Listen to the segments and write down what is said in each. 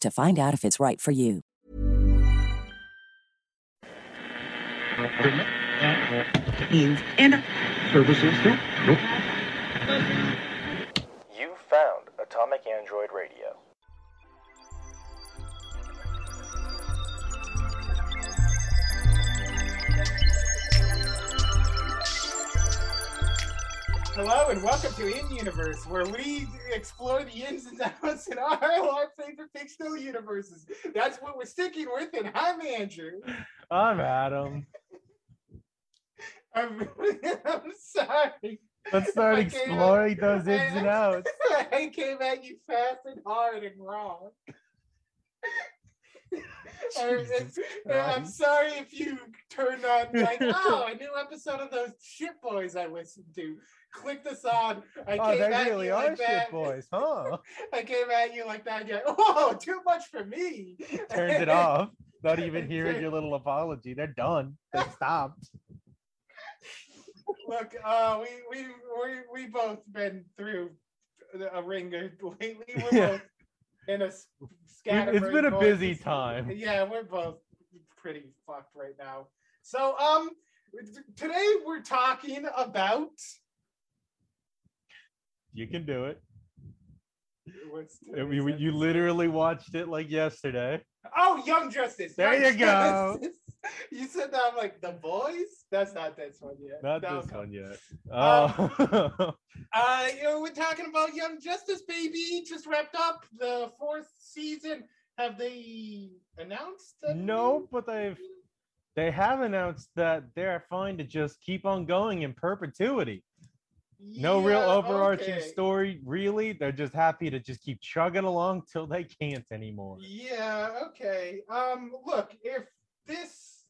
to find out if it's right for you. And Services? Nope. You found Atomic Android Radio. Hello and welcome to In Universe, where we explore the ins and outs in our, our favorite fictional universes. That's what we're sticking with, and I'm Andrew. I'm Adam. I'm, I'm sorry. Let's start exploring at- those ins and outs. I came at you fast and hard and wrong. I'm, Jesus I'm Christ. sorry if you turned on like, oh, a new episode of those shit boys I listened to. Click this on. I Oh, came they at really you are like shit that. boys, huh? I came at you like that. You're like, oh, too much for me. Turns it off. Not even hearing your little apology. They're done. They stopped. Look, uh, we we we we both been through a ringer lately. We're Yeah. both in a s- It's been a busy time. Yeah, we're both pretty fucked right now. So, um, today we're talking about You can do it. I mean, you literally watched it like yesterday. Oh, Young Justice. There Young you go. Justice. You said that I'm like the boys. That's not this one yet. Not No, this no. one yet. Um, Oh. Uh, you know, we're talking about Young Justice, baby. Just wrapped up the fourth season. Have they announced? no, but they've they have announced that they're fine to just keep on going in perpetuity. No real overarching okay. story, really. They're just happy to just keep chugging along till they can't anymore. Yeah. Okay. Um. Look, if this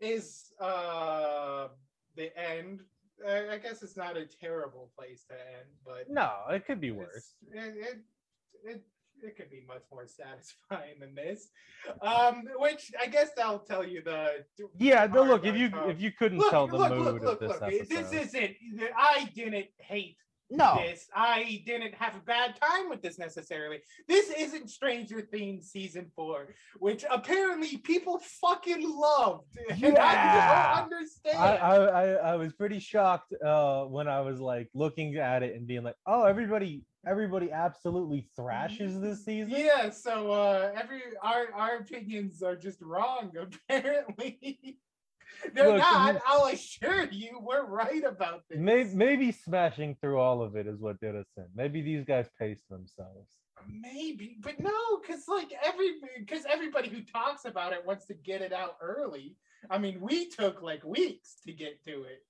is uh the end, I, I guess it's not a terrible place to end, but No, it could be worse. It, it, it, it could be much more satisfying than this. Um, which I guess I'll tell you the. Yeah, no, look, if you if you couldn't look, tell the look, mood look, look, of this look, episode, This isn't. I didn't hate no, this. I didn't have a bad time with this necessarily. This isn't Stranger Things season four, which apparently people fucking loved. And Yeah. I don't understand. I, I I I was pretty shocked uh when I was like looking at it and being like, oh, everybody everybody absolutely thrashes this season. yeah, so uh every our our opinions are just wrong, apparently. They're Look, not, I'll assure you, we're right about this. Maybe, maybe smashing through all of it is what did us in. Maybe these guys paced themselves. Maybe, but no, because like every because everybody who talks about it wants to get it out early. I mean, we took like weeks to get to it.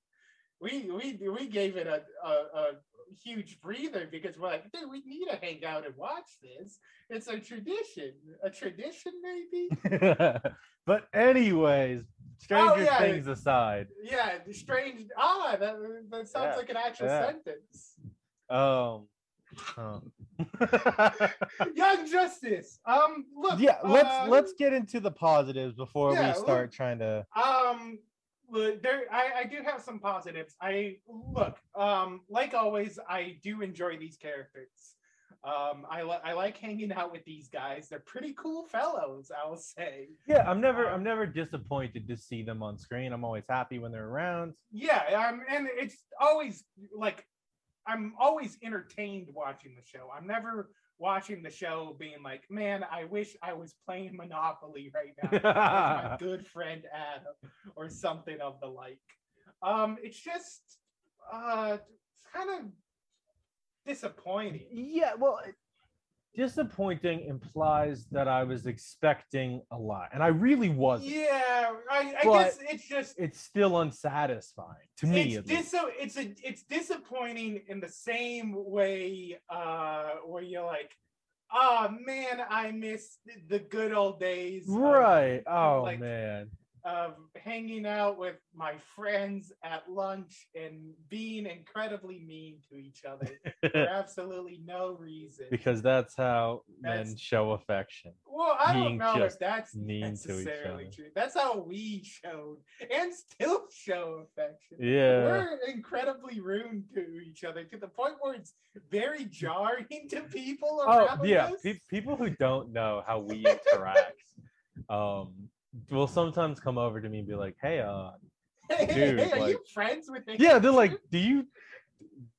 We we we gave it a a, a huge breather because we're like, dude, we need to hang out and watch this. It's a tradition, a tradition maybe. but anyways, Stranger Oh, yeah. Things aside, Yeah, strange. Ah, that that sounds Yeah, like an actual yeah. sentence. um, Oh. Young Justice. Um, look. yeah, let's uh, let's get into the positives before yeah, we look- start trying to. Um, look, there, I, I do have some positives. I look, um, like always, I do enjoy these characters. Um, I, li- I like hanging out with these guys. They're pretty cool fellows, I'll say. Yeah, I'm never Um, I'm never disappointed to see them on screen. I'm always happy when they're around. Yeah, um, and it's always like I'm always entertained watching the show. I'm never watching the show being like, man, I wish I was playing Monopoly right now with my good friend Adam or something of the like. Um, it's just uh kind of disappointing. Yeah, well, disappointing implies that I was expecting a lot, and I really wasn't. Yeah, I, I guess it's just It's still unsatisfying to me. it's dis- it's a it's disappointing in the same way uh where you're like oh man i miss the good old days of- Right. Oh like- man. Of hanging out with my friends at lunch and being incredibly mean to each other for absolutely no reason because that's how men show affection. well i don't know if that's mean to necessarily other. true that's how we showed and still show affection Yeah. we're incredibly rude to each other to the point where it's very jarring to people Oh yeah. us. Pe- people who don't know how we interact, um, will sometimes come over to me and be like, "Hey, uh, dude, hey, are you like- friends with him? yeah." They're like, "Do you,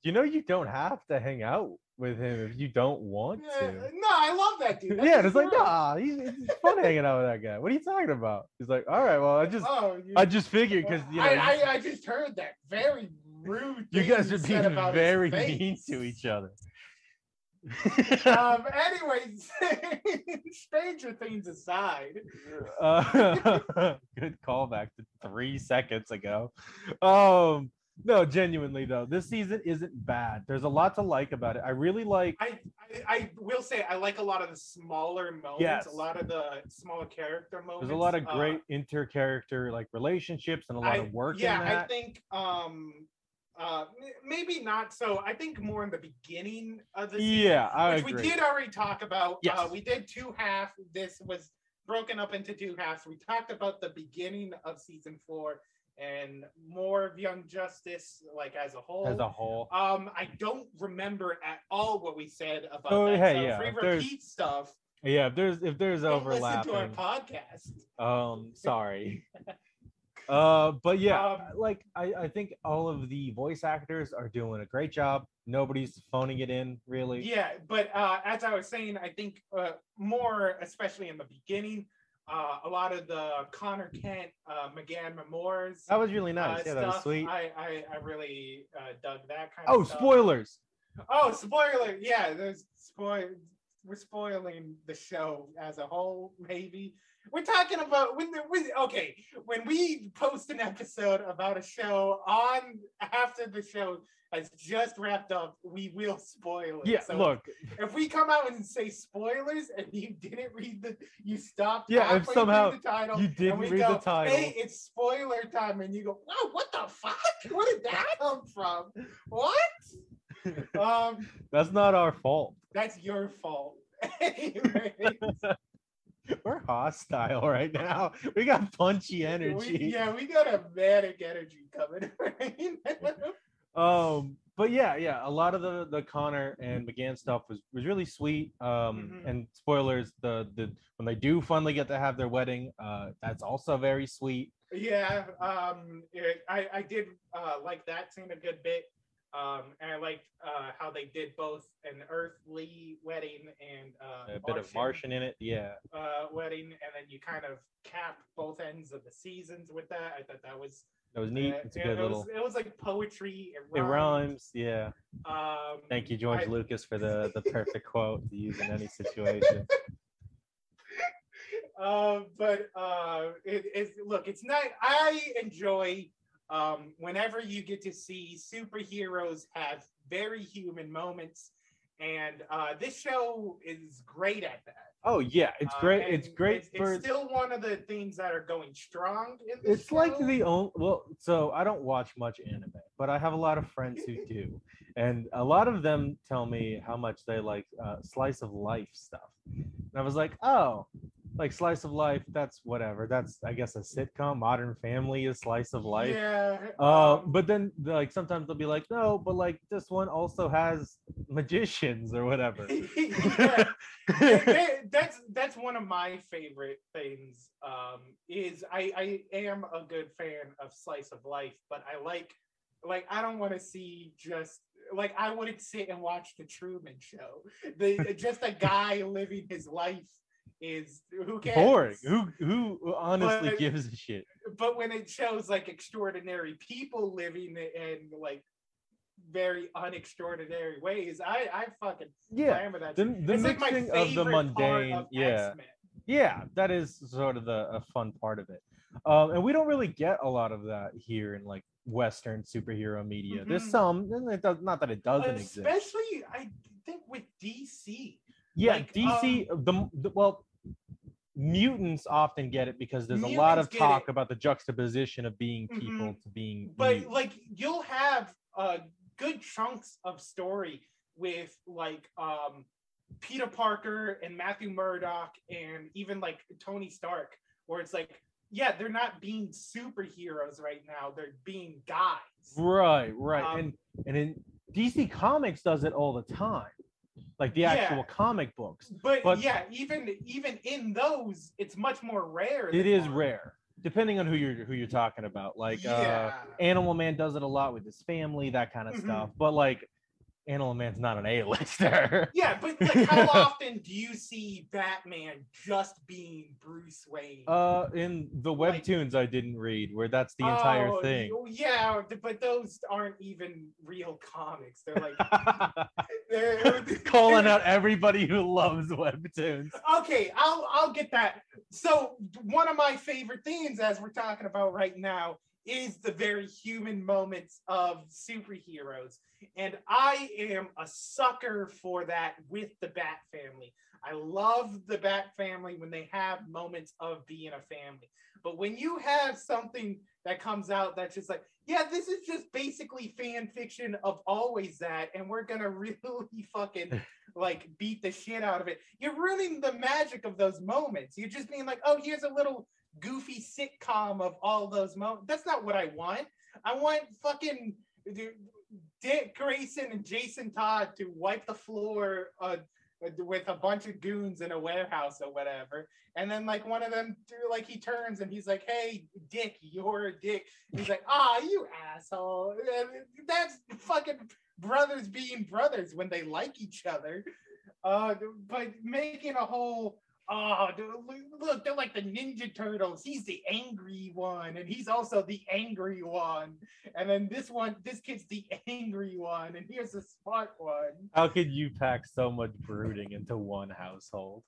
you know, you don't have to hang out with him if you don't want Yeah, to." no, I love that dude. That's Yeah, it's like, nah, he's, it's fun hanging out with that guy. What are you talking about? He's like, all right, well, I just, Oh, you, I just figured because you know, I, I, I just heard that very rude. you guys are being very mean to each other. Um. Anyways, Stranger Things aside, Uh, good callback to three seconds ago. Um, no, genuinely though, this season isn't bad. There's a lot to like about it. I really like. I, I I will say I like a lot of the smaller moments, Yes. a lot of the smaller character moments. There's a lot of Uh, great inter-character like relationships and a lot I- of work Yeah, in that. I think um uh maybe not so. I think more in the beginning of the season, yeah, I which agree. we did already talk about. Uh, we did two half. This was broken up into two halves. We talked about the beginning of season four and more of Young Justice, like as a whole. As a whole, um, I don't remember at all what we said about Oh, that. hey, so yeah, if we repeat stuff, yeah. If there's if there's don't listen to our podcast. um, sorry. Uh, but yeah, Um, like I, I think all of the voice actors are doing a great job. Nobody's phoning it in, really. Yeah, but uh, as I was saying, I think uh, more, especially in the beginning, uh, a lot of the Connor Kent, uh, M'gann M'orzz. That was really uh, nice. yeah, that was sweet. I, I, I really uh, dug that kind oh, of Oh, spoilers. Oh, spoiler! Yeah, there's spoil. We're spoiling the show as a whole. Maybe we're talking about when the when, okay when we post an episode about a show on after the show has just wrapped up, we will spoil it. Yeah, So look, if we come out and say spoilers and you didn't read the, you stopped. Yeah, if somehow the title, you didn't read the title. Hey, it's spoiler time, and you go, "Wow, what the fuck? Where did that come from? What?" um, that's not our fault. that's your fault. We're hostile right now. We got punchy we, energy. yeah, we got a manic energy coming. Right? Um, but yeah, yeah, a lot of the the Connor and M'gann stuff was was really sweet. Um, Mhm. and spoilers, the the when they do finally get to have their wedding, uh, that's also very sweet. Yeah, um, it, I I did uh, like that scene a good bit, um, and I liked uh, how they did both an earthly wedding and uh, A bit of Martian in it, yeah. uh, wedding, and then you kind of cap both ends of the seasons with that. I thought that was That was neat. uh, It's a good it little. Was, it was like poetry. It It rhymes, yeah. Um, Thank you, George I- Lucas, for the the perfect quote to use in any situation. uh, but uh, it's look, it's not. I enjoy um, whenever you get to see superheroes have very human moments, and uh, this show is great at that. Oh yeah, it's Uh, great. and It's great It's, for. it's still one of the things that are going strong it's like the only well so i don't watch much anime but i have a lot of friends who do and a lot of them tell me how much they like uh, slice of life stuff and i was like oh like slice of life that's whatever that's i guess a sitcom modern family is slice of life Yeah. uh, um, but then like sometimes they'll be like no but like this one also has magicians or whatever yeah. That- that- that's that's one of my favorite things. Um, is I I am a good fan of slice of life, but I like like I don't want to see just like I wouldn't sit and watch the Truman Show. The just a guy living his life is who cares? boring who who honestly But- gives a shit But when it shows like extraordinary people living in like very unextraordinary ways, I I fucking yeah the, the It's like mixing of the mundane of yeah X-Men. yeah that is sort of the a fun part of it um and we don't really get a lot of that here in like western superhero media there's Mhm. some and it does not that it doesn't exist especially I think with DC. yeah like, dc the, the well mutants often get it because there's a lot of talk it. about the juxtaposition of being people Mhm. to being But mutants. like you'll have uh good chunks of story with like um Peter Parker and Matthew Murdock and even like Tony Stark, where it's like, yeah, they're not being superheroes right now, they're being guys. right right Um, and and in dc comics does it all the time like the Yeah. actual comic books But, But- yeah, even even in those, it's much more rare. It is Marvel. rare depending on who you're who you're talking about like uh. Animal Man does it a lot with his family, that kind of Mhm. stuff. But like, Animal Man's not an A-lister. Yeah, but like, how often do you see Batman just being Bruce Wayne? uh, in the Like- webtoons I didn't read, where that's the entire Oh, thing. Yeah, but those aren't even real comics. They're like they're, Calling out everybody who loves webtoons. Okay, I'll I'll get that. So one of my favorite themes, as we're talking about right now, is the very human moments of superheroes, and I am a sucker for that with the Bat family. I love the Bat family when they have moments of being a family. But when you have something that comes out that's just like, yeah, this is just basically fan fiction of always that, and we're gonna really fucking like beat the shit out of it. You're ruining the magic of those moments. You're just being like, oh, here's a little goofy sitcom of all those moments. That's not what I want. I want fucking Dick Grayson and Jason Todd to wipe the floor uh, with a bunch of goons in a warehouse or whatever. And then like one of them do like he turns and he's like, "Hey, Dick, you're a dick." He's like, "Ah, you asshole." That's fucking brothers being brothers when they like each other. Uh, but making a whole oh dude, look, they're like the Ninja Turtles. He's the angry one, and he's also the angry one. And then this one, this kid's the angry one, and here's the smart one. How could you pack so much brooding into one household?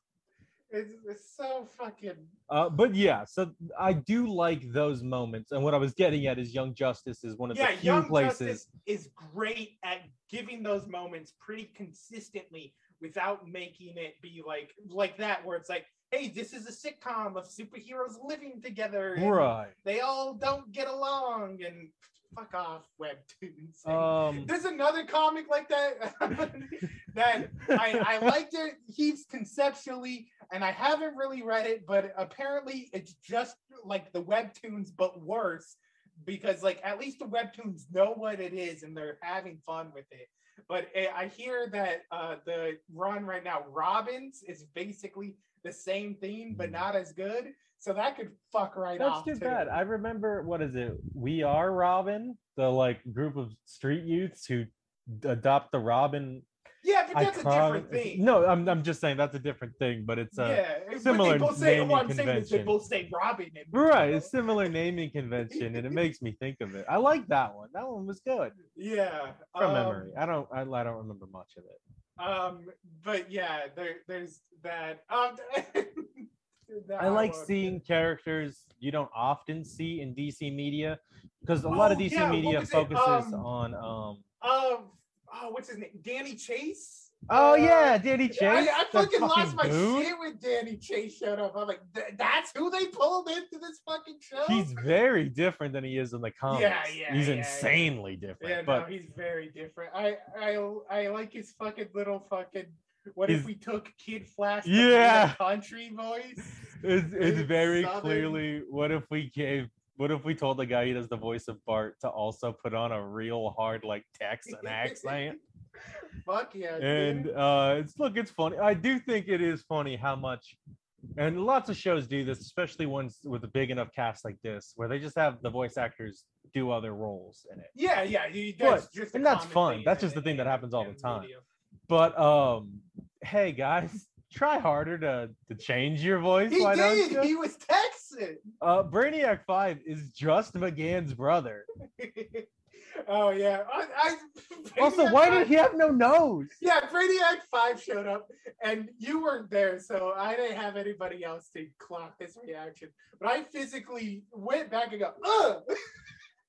It's, it's so fucking Uh, but yeah, so I do like those moments, and what I was getting at is Young Justice is one of yeah. the few Young places. Justice is great at giving those moments pretty consistently without making it be like like that, where it's like, hey, this is a sitcom of superheroes living together. Right. They all don't get along, and fuck off, webtoons. Um, There's another comic like that that I, I liked it heaps conceptually, and I haven't really read it, but apparently it's just like the webtoons, but worse. Because like at least the webtoons know what it is and they're having fun with it. But eh, I hear that uh, the run right now, Robins, is basically the same thing, but not as good. So that could fuck right That's off. too too. bad. I remember what is it? We are Robin, the like group of street youths who adopt the Robin. Yeah, but that's a different thing. No, I'm I'm just saying that's a different thing, but it's a yeah, but similar they say, naming what I'm saying is they convention. both say Robin. right, it's similar naming convention, and it makes me think of it. I like that one. That one was good Yeah, from um, memory. I don't I, I don't remember much of it. Um, but yeah, there, there's that. Um, I like uh, seeing characters you don't often see in DC media because a lot of Oh, DC yeah, media focuses Um, on um Um, oh, what's his name? Danny Chase. Oh Uh, yeah, Danny Chase. I, I fucking lost my dude. shit when Danny Chase showed up. I'm like, that's who they pulled into this fucking show. He's very different than he is in the comics. yeah, He's yeah, yeah. insanely different. yeah, but no, he's very different. I, I, I like his fucking little fucking. What if we took Kid Flash? Yeah. Yeah, country voice. it's it's It's very Southern. clearly what if we gave what if we told the guy who does the voice of Bart to also put on a real hard like Texan accent? Fuck yeah. dude. and uh it's look it's funny i do think it is funny how much and lots of shows do this especially ones with a big enough cast like this where they just have the voice actors do other roles in it yeah, yeah. You, that's But- just and that's fun. That's just the thing that happens all the time. media. but um hey guys try harder to to change your voice He why don't did. you? He was Texan. uh brainiac 5 is just M'gann's brother oh yeah. I, I, also why Five- did he have no nose Yeah, Brainiac Five showed up, and you weren't there, so I didn't have anybody else to clock this reaction. But I physically went back and go, ugh.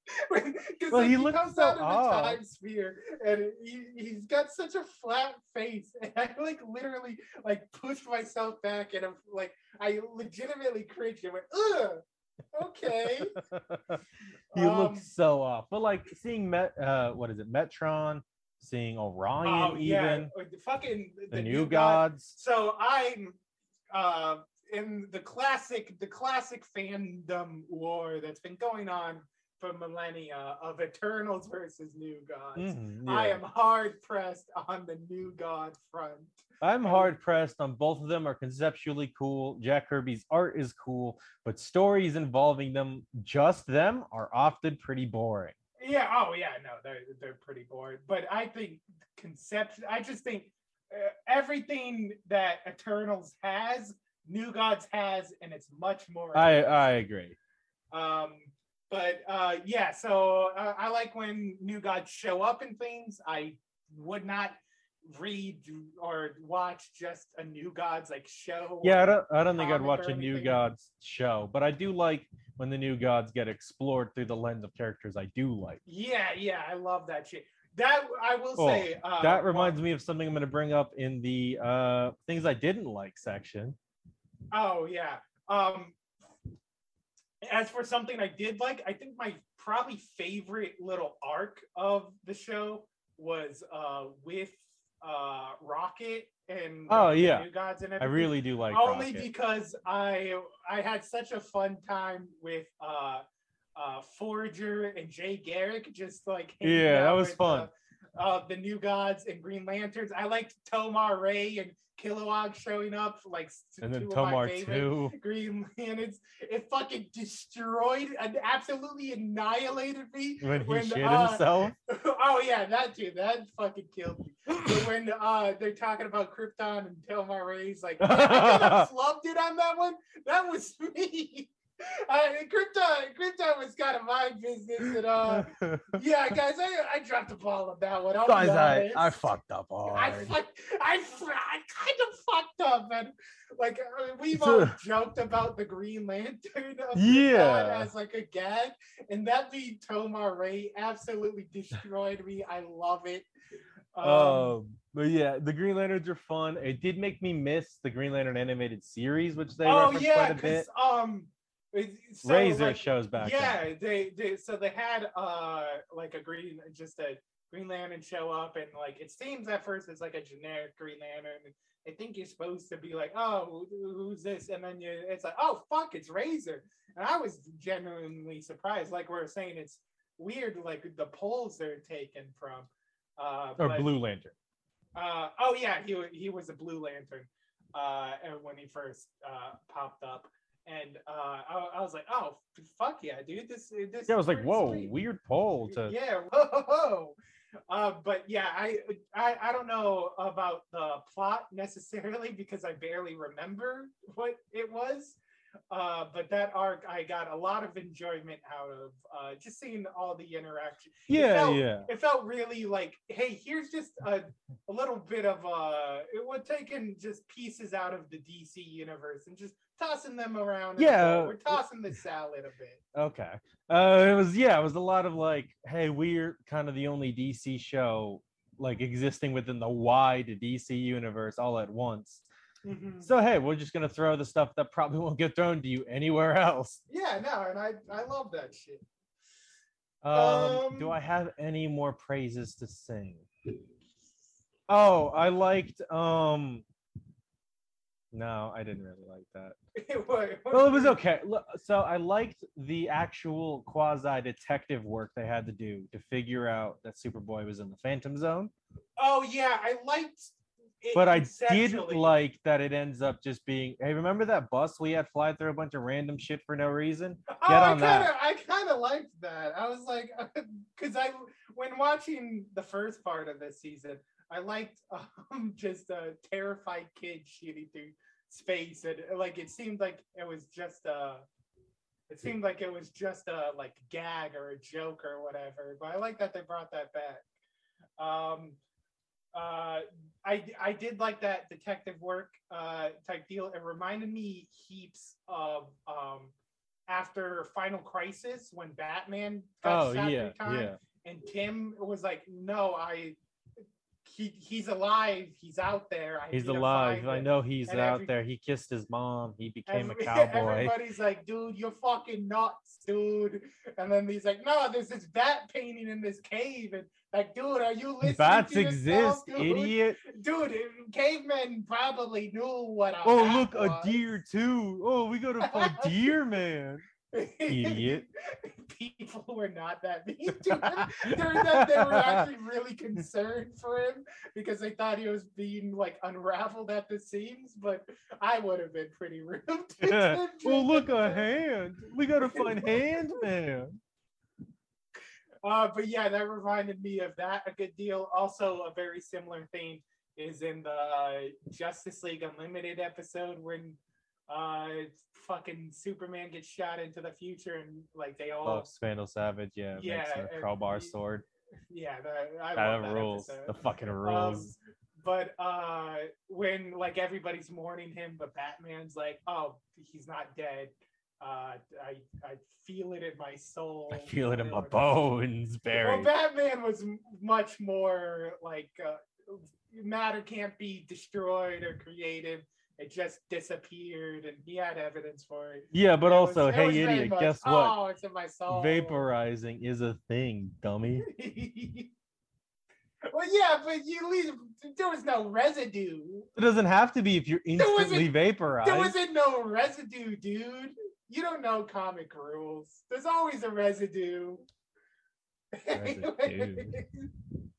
Well, like, he he, looks comes so out of the time sphere, and he, he's got such a flat face, and I like literally like pushed myself back, and I'm like, I legitimately cringed and went, ugh. Okay. he Um, looks so off but like seeing met uh what is it metron seeing orion Oh, even yeah. The fucking the, new, gods So I'm uh in the classic the classic fandom war that's been going on for millennia of Eternals versus New Gods. Mhm, I am hard pressed on the New God front. I'm hard pressed on both of them are conceptually cool. Jack Kirby's art is cool, but stories involving them, just them, are often pretty boring. Yeah. Oh yeah. No, they're they're pretty bored. But I think conception. I just think uh, everything that Eternals has, New Gods has, and it's much more. I. I agree. Um, but uh, yeah, so uh, I like when new gods show up in things. I would not read or watch just a new gods like show. Yeah, I don't I don't think I'd watch a New. Gods show, but I do like when the New Gods get explored through the lens of characters I do like. yeah, yeah, I love that shit. That I will Oh, say. Uh, that reminds me of something I'm going to bring up in the uh, things I didn't like section. Oh yeah. Um, as for something I did like, I think my probably favorite little arc of the show was uh with uh Rocket and Oh, the yeah. New Gods and I really do like only Rocket. because I I had such a fun time with uh uh Forager and Jay Garrick just like Yeah, that was with, fun. Uh, uh, the New Gods and Green Lanterns. I liked Tomar-Re and Kilowog showing up, like and then two of my Tomar too. Green Lanterns. It fucking destroyed and absolutely annihilated me When he when, shit uh, himself. oh yeah, that dude, That fucking killed me. But when uh they're talking about Krypton and Tomar-Re's like, "Yeah, I could have flubbed it on that one. That was me. Uh, Krypton, Krypton was kind of my business, and uh, yeah, guys, I, I dropped the ball on that one. I'll Guys, I. I fucked up I hard. fucked, I, I kind of fucked up, and like uh, we've all joked about the Green Lantern, of Yeah. As like a gag, and that being Tomar-Re absolutely destroyed me. I love it. Um, Um, but yeah, the Green Lanterns are fun. It did make me miss the Green Lantern animated series, which they oh yeah, quite a because bit. um, so, Razer like, shows back. yeah, they, they so they had uh like a green just a Green Lantern show up and like it seems at first it's like a generic Green Lantern. and I think you're supposed to be like, oh, who's this? And then you it's like, oh fuck, it's Razer. And I was genuinely surprised. Like we are saying, it's weird, like the polls they're taken from. Uh, Or but- Blue Lantern. uh, oh yeah, he he was a Blue Lantern, uh, and when he first uh, popped up, and uh, I, I was like, oh fuck yeah, dude, this this. Yeah, I was like, whoa, sweet." weird poll to Yeah, whoa. Uh, but yeah, I, I I don't know about the plot necessarily because I barely remember what it was. Uh, but that arc, I got a lot of enjoyment out of uh, just seeing all the interaction Yeah, felt- yeah. it felt really like, hey, here's just a, a little bit of uh it would taking just pieces out of the DC universe and just tossing them around. Yeah. we're tossing the salad a bit. Okay. Uh, it was yeah, it was a lot of like, hey, we're kind of the only DC show like existing within the wide DC universe all at once. Mhm. So hey, we're just gonna throw the stuff that probably won't get thrown to you anywhere else. Yeah, no, and I I love that shit. Um, do Um, I have any more praises to sing? Oh, I liked um no, I didn't really like that. What Well, it was okay. So I liked the actual quasi detective work they had to do to figure out that Superboy was in the Phantom Zone. Oh yeah, I liked. It But I did like that it ends up just being. Hey, remember that bus we had fly through a bunch of random shit for no reason? Oh, Get I on kinda, that. I kind of liked that. I was like, because I, when watching the first part of this season, I liked um, just a terrified kid shooting through space, and like it seemed like it was just a, it seemed like it was just a like gag or a joke or whatever. But I like that they brought that back. Um, uh, I I did like that detective work uh type deal. It reminded me heaps of um after Final Crisis when Batman got Oh shot yeah, three times, yeah. and Tim was like, "No, I." He, he's alive. He's out there. I He's alive. I know he's And out every- there. He kissed his mom. He became a cowboy. Everybody's like, dude, you're fucking nuts, dude. And then he's like, no, there's this bat painting in this cave. And like, dude, are you listening? Bats to exist, dude? idiot. Dude, cavemen probably knew what a Oh, look, a deer too. Oh, we gotta find deer, man. Idiot. People were not that mean to him. During that, they were actually really concerned for him because they thought he was being like unraveled at the seams. But I would have been pretty rude. him oh, look, a hand. We gotta find hand, man. Uh, but yeah, that reminded me of that a good deal. Also, a very similar thing is in the uh, Justice League Unlimited episode when uh, fucking Superman gets shot into the future and like they all Oh, Vandal Savage, yeah, makes Yeah, a crowbar he- sword. yeah, that, I That love that rules. episode. The fucking Um, rules. but uh, when like everybody's mourning him, but Batman's like, "Oh, he's not dead. Uh, I I feel it in my soul. I feel it in my whatever." bones, Well, Batman was much more like uh, matter can't be destroyed or created. It just disappeared, and he had evidence for it. Yeah, but It also, hey, was very idiot, guess what? Oh, it's in my soul. Vaporizing is a thing, dummy. well, yeah, but you leave. There was no residue. It doesn't have to be if you're There instantly vaporized. There wasn't no residue, dude. You don't know comic rules. There's always a residue. Residue.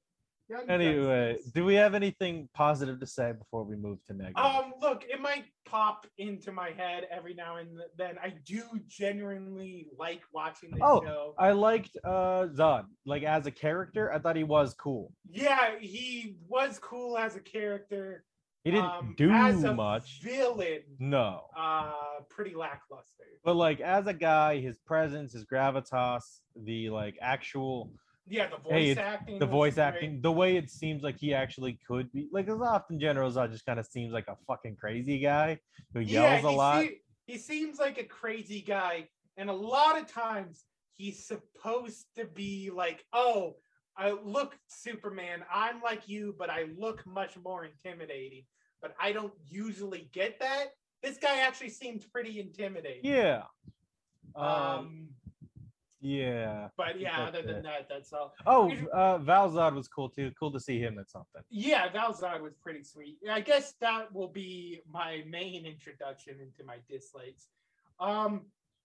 Young Anyway, do we have anything positive to say before we move to negative? Um, look, it might pop into my head every now and then. I do genuinely like watching this Oh, show. I liked uh Zod. Like as a character, I thought he was cool. Yeah, he was cool as a character. He didn't Um, do as a much. Villain, No. uh, pretty lackluster. But like as a guy, his presence, his gravitas, the like actual Yeah, the voice Hey, acting. the voice great. acting, the way it seems like he actually could be like as often General Zod just kind of seems like a fucking crazy guy who yells a he lot. se- he seems like a crazy guy, and a lot of times he's supposed to be like, "Oh, I look Superman. I'm like you, but I look much more intimidating." But I don't usually get that. This guy actually seems pretty intimidating. yeah. Um, Um. Yeah. But yeah, other than that, that's all. Oh, uh Val Zod was cool too. Cool to see him at something. Yeah, Val Zod was pretty sweet. I guess that will be my main introduction into my dislikes. Um,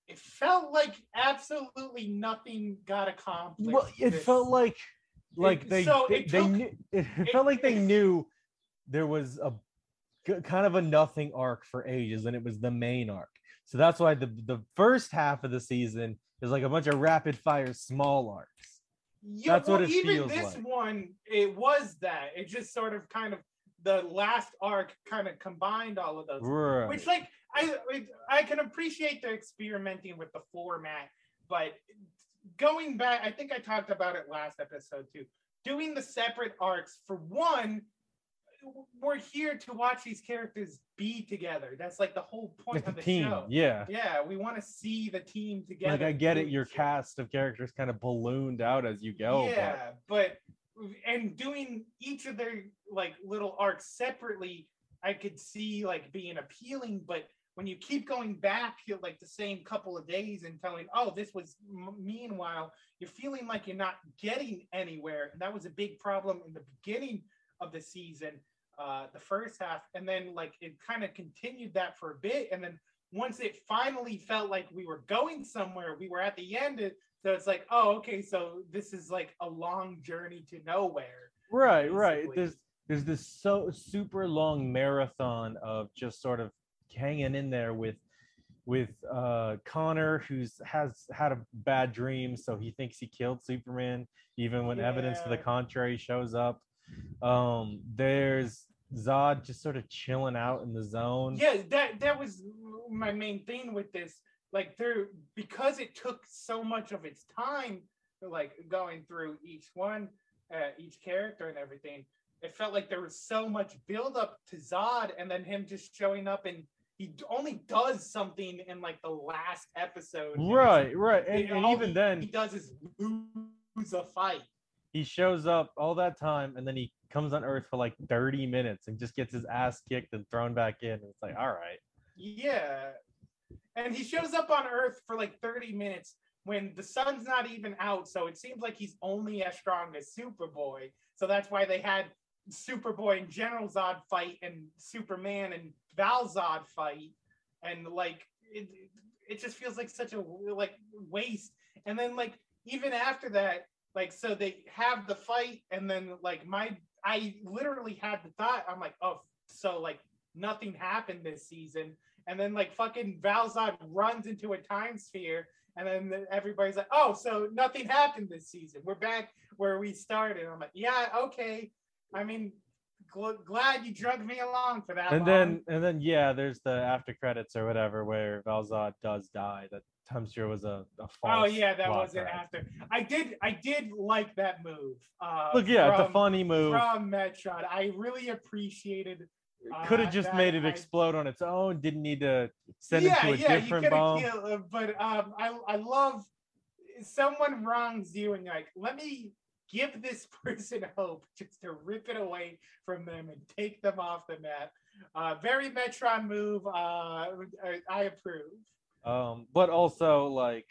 it felt like absolutely nothing got accomplished. Well, it this- felt like like It- they so they, it they knew, it, it- felt like they knew there was a kind of a nothing arc for ages and it was the main arc so that's why the the first half of the season is like a bunch of rapid fire small arcs yeah, that's what well, it even feels this like. one, it was that. It just sort of kind of the last arc kind of combined all of those. right. Which like I I- I can appreciate the experimenting with the format, but going back, I think I talked about it last episode too. Doing the separate arcs for one, we're here to watch these characters be together. That's like the whole point of the team show. yeah Yeah, we want to see the team together. like i get it your cast of characters kind of ballooned out as you go but- Yeah, but and doing each of their like little arcs separately, I could see like being appealing, but when you keep going back to like the same couple of days and telling, oh, this was m- meanwhile, you're feeling like you're not getting anywhere. And that was a big problem in the beginning of the season, uh, the first half. And then like it kind of continued that for a bit. And then once it finally felt like we were going somewhere, we were at the end. It, so it's like, oh, okay, so this is like a long journey to nowhere. Right, right. There's there's this so super long marathon of just sort of hanging in there with with uh Connor who's has had a bad dream so he thinks he killed Superman even when evidence to the contrary shows up. Um there's Zod just sort of chilling out in the zone. yeah that that was my main thing with this like there because it took so much of its time like going through each one uh, each character and everything it felt like there was so much build up to zod and then him just showing up and he only does something in like the last episode and Right, right. And, it- and even he, then he does is lose a fight he shows up all that time and then he comes on earth for like 30 minutes and just gets his ass kicked and thrown back in. It's like, mm. all right. Yeah. And he shows up on Earth for like 30 minutes when the sun's not even out. So it seems like he's only as strong as Superboy. So that's why they had Superboy and General Zod fight and Superman and Val Zod fight. And like it, it just feels like such a like waste. And then like even after that, like so they have the fight and then like my I literally had the thought, I'm like, oh, so like nothing happened this season. And then like fucking Val Zod runs into a time sphere, and then everybody's like, "Oh, so nothing happened this season. We're back where we started." I'm like, "Yeah, okay. I mean, gl- glad you drugged me along for that." and long." then and then yeah, there's the after credits or whatever where Val Zod does die. That I'm sure was a, a false. oh yeah, that wasn't after. I did, I did like that move. Uh, Look, yeah, it's a funny move. from Metron. I really appreciated. Could uh, have just made it I- explode on its own. Didn't need to send it to a different coulda bomb. killed- uh, but um, I I love someone wrongs you and you're like, let me give this person hope just to rip it away from them and take them off the map. Uh, very Metron move. Uh, I approve. Um, but also like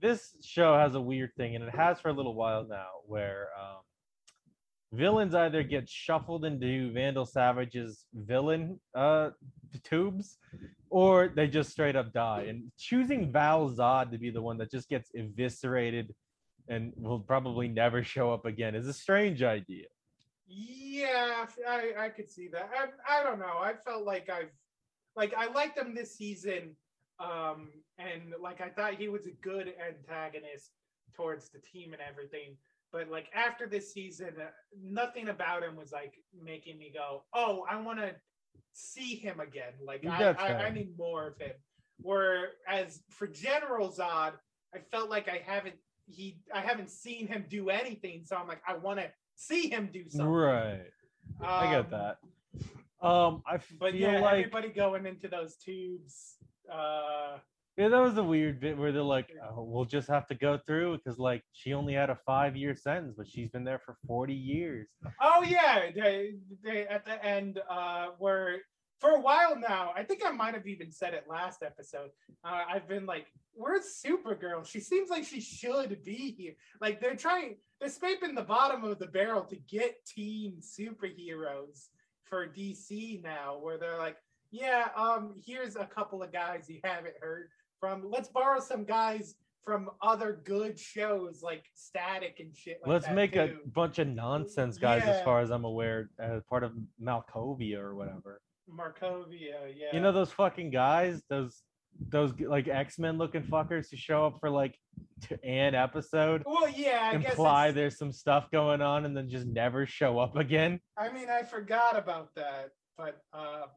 this show has a weird thing, and it has for a little while now, where um, villains either get shuffled into Vandal Savage's villain uh, tubes, or they just straight up die. And choosing Val Zod to be the one that just gets eviscerated and will probably never show up again is a strange idea. Yeah, I, I could see that. I, I don't know. I felt like I've like I liked him this season. Um, and like I thought he was a good antagonist towards the team and everything. But like after this season, uh, nothing about him was like making me go, "Oh, I want to see him again." Like I, I, I need more of him. Whereas for General Zod, I felt like I haven't he I haven't seen him do anything, so I'm like, I want to see him do something. Right. I get Um, that. Um, I But feel yeah, like everybody going into those tubes. Uh, Yeah, that was a weird bit where they're like, oh, "We'll just have to go through because like she only had a five-year sentence, but she's been there for forty years." oh yeah, they, they at the end uh, where for a while now, I think I might have even said it last episode. Uh, I've been like, "Where's Supergirl? She seems like she should be here." Like they're trying, they're scraping the bottom of the barrel to get teen superheroes for DC now, where they're like, "Yeah, um, here's a couple of guys you haven't heard from. Let's borrow some guys." From other good shows like Static and shit. Like Let's make a bunch of nonsense guys, as far as I'm aware, as part of Malkovia or whatever. Markovia, yeah. You know those fucking guys, those those like X Men looking fuckers who show up for like an episode, well, yeah, I guess. imply there's some stuff going on, and then just never show up again. I mean, I forgot about that, but um,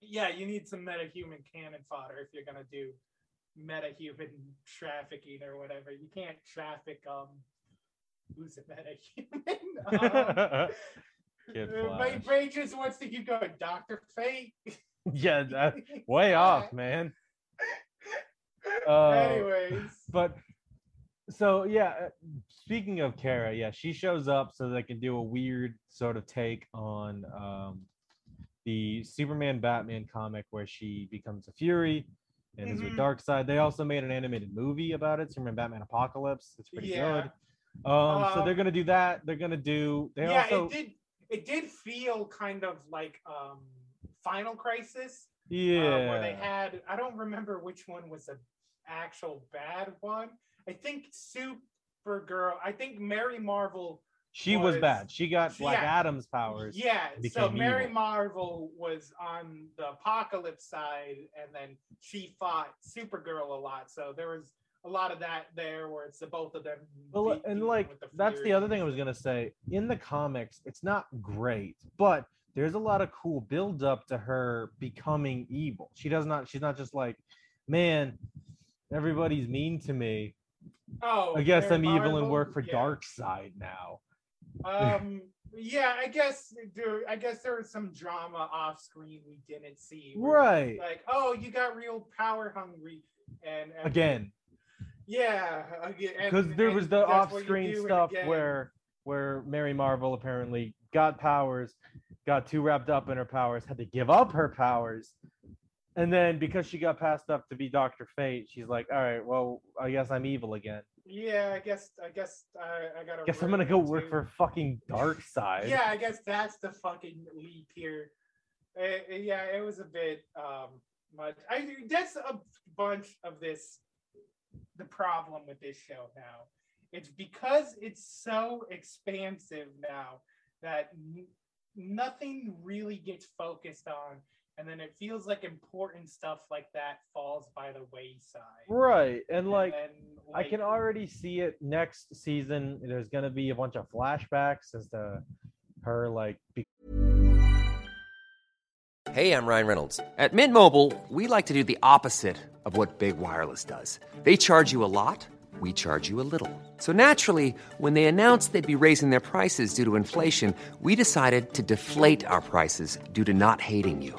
yeah, you need some metahuman cannon fodder if you're gonna do metahuman trafficking or whatever. You can't traffic um, who's a metahuman? um, Kid uh, my Flash. brain just wants to keep going. Doctor Fate. yeah, that, way off, man. Uh, Anyways, but so yeah, uh, speaking of Kara, yeah, she shows up so they can do a weird sort of take on um, the Superman Batman comic where she becomes a Fury and is with Darkseid. They also made an animated movie about it, Superman Batman Apocalypse. It's pretty Yeah. good. Um, so they're Um, gonna do that. They're gonna do. They yeah, also it did. It did feel kind of like um Final Crisis. yeah. uh, where they had I don't remember which one was a actual bad one. I think Supergirl. I think Mary Marvel. she was was- bad. She got Black yeah. Adam's powers. Yeah, so Mary evil. Marvel was on the Apocalypse side, and then she fought Supergirl a lot. So there was a lot of that there, where it's the both of them. Well, and like the that's the other thing I was gonna say. In the comics, it's not great, but there's a lot of cool build up to her becoming evil. She does not. She's not just like, man, everybody's mean to me. Oh, I guess I'm evil and work for Yeah. Darkseid now. Um, yeah, I guess there. I guess there was some drama off screen we didn't see. Right. Like, oh, you got real power hungry, and, and Again, yeah, because there was the that's what you off-screen stuff where where Mary Marvel apparently got powers, got too wrapped up in her powers, had to give up her powers, and then because she got passed up to be Doctor Fate, she's like, all right, well, I guess I'm evil again. Yeah, I guess. I guess I, I gotta. Guess I'm gonna go work for fucking Darkseid. Yeah, I guess that's the fucking leap here. Uh, uh, yeah, it was a bit um much. I that's a bunch of this. The problem with this show now, it's because it's so expansive now that n- nothing really gets focused on, and then it feels like important stuff like that falls by the wayside. Right. And And like then, I can already see it next season. There's gonna be a bunch of flashbacks as to her like be- Hey, I'm Ryan Reynolds. At Mint Mobile, we like to do the opposite of what Big Wireless does. They charge you a lot, we charge you a little. So naturally, when they announced they'd be raising their prices due to inflation, we decided to deflate our prices due to not hating you.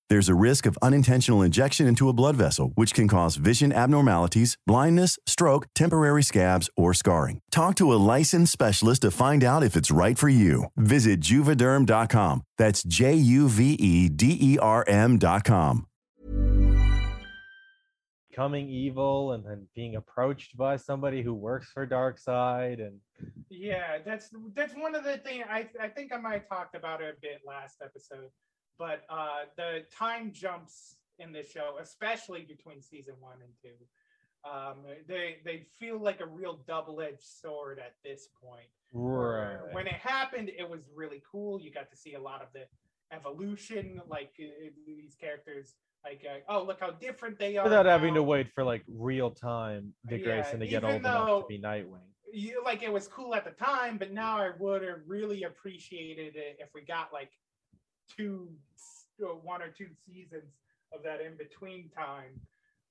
There's a risk of unintentional injection into a blood vessel, which can cause vision abnormalities, blindness, stroke, temporary scabs, or scarring. Talk to a licensed specialist to find out if it's right for you. Visit juvederm.com. That's J U V E D E R M.com. becoming evil and then being approached by somebody who works for Darkseid and Yeah, that's that's one of the things I I think I might have talked about it a bit last episode, but uh the time jumps in this show, especially between season one and two, Um, they they feel like a real double-edged sword at this point. Right. When it happened, it was really cool. You got to see a lot of the evolution, like uh, these characters. Like, uh, oh, look how different they are. Without having to wait for like real time Dick Yeah, Grayson to get old enough to be Nightwing. you like it was cool at the time, but now I would have really appreciated it if we got like two, uh, one or two seasons of that in between time.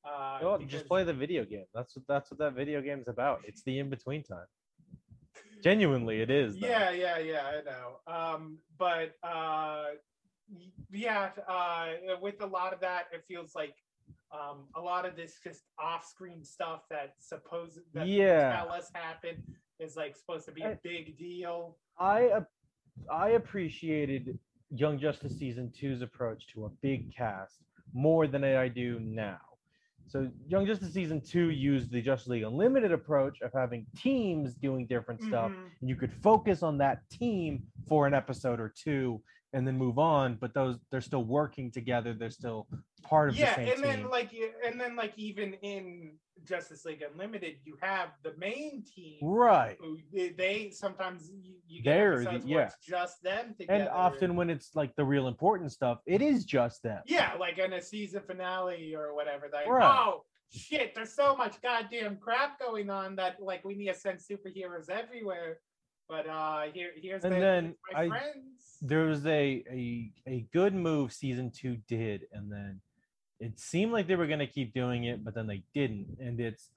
Uh, Well, because- just play the video game. That's what that's what that video game's about. It's the in between time. Genuinely, it is. though. Yeah, yeah, yeah, I know. Um, but uh, yeah, uh, with a lot of that, it feels like um, a lot of this just off-screen stuff that supposed that Yeah. tell us happened is like supposed to be a I- big deal. I I appreciated Young Justice season two's approach to a big cast more than I do now. So Young Justice season two used the Justice League Unlimited approach of having teams doing different stuff, Mhm. and you could focus on that team for an episode or two, and then move on. But those they're still working together. They're still part of yeah the and team. then like and then like even in justice league unlimited you have the main team right. who they, sometimes you, you get They're the- yeah. it's just them together And often when it's like the real important stuff, it is just them. yeah like in a season finale or whatever like Right. oh shit there's so much goddamn crap going on that like we need to send superheroes everywhere but uh here here's And the, then my I- friends. there was a, a a good move season two did and then it seemed like they were going to keep doing it but then they didn't and it's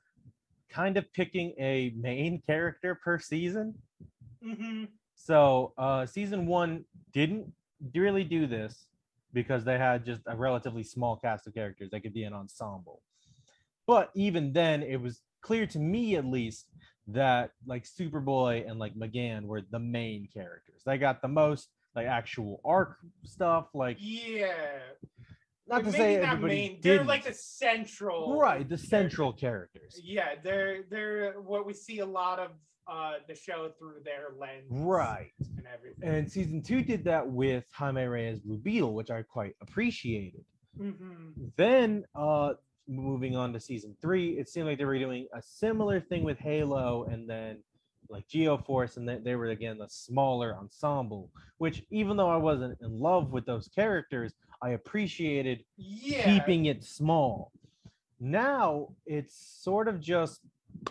kind of picking a main character per season. Mhm. so uh season one didn't really do this because they had just a relatively small cast of characters that could be an ensemble. But even then it was clear to me at least that like superboy and like M'gann were the main characters. They got the most like actual arc stuff like yeah. Not to say not everybody main they're like the central right the central characters. yeah they're they're what we see a lot of uh the show through their lens right. and everything. And season two did that with jaime reyes blue beetle which i quite appreciated. Mhm. then uh moving on to season three it seemed like they were doing a similar thing with halo and then like geoforce and then they were again the smaller ensemble which even though i wasn't in love with those characters i appreciated yeah. keeping it small. Now it's sort of just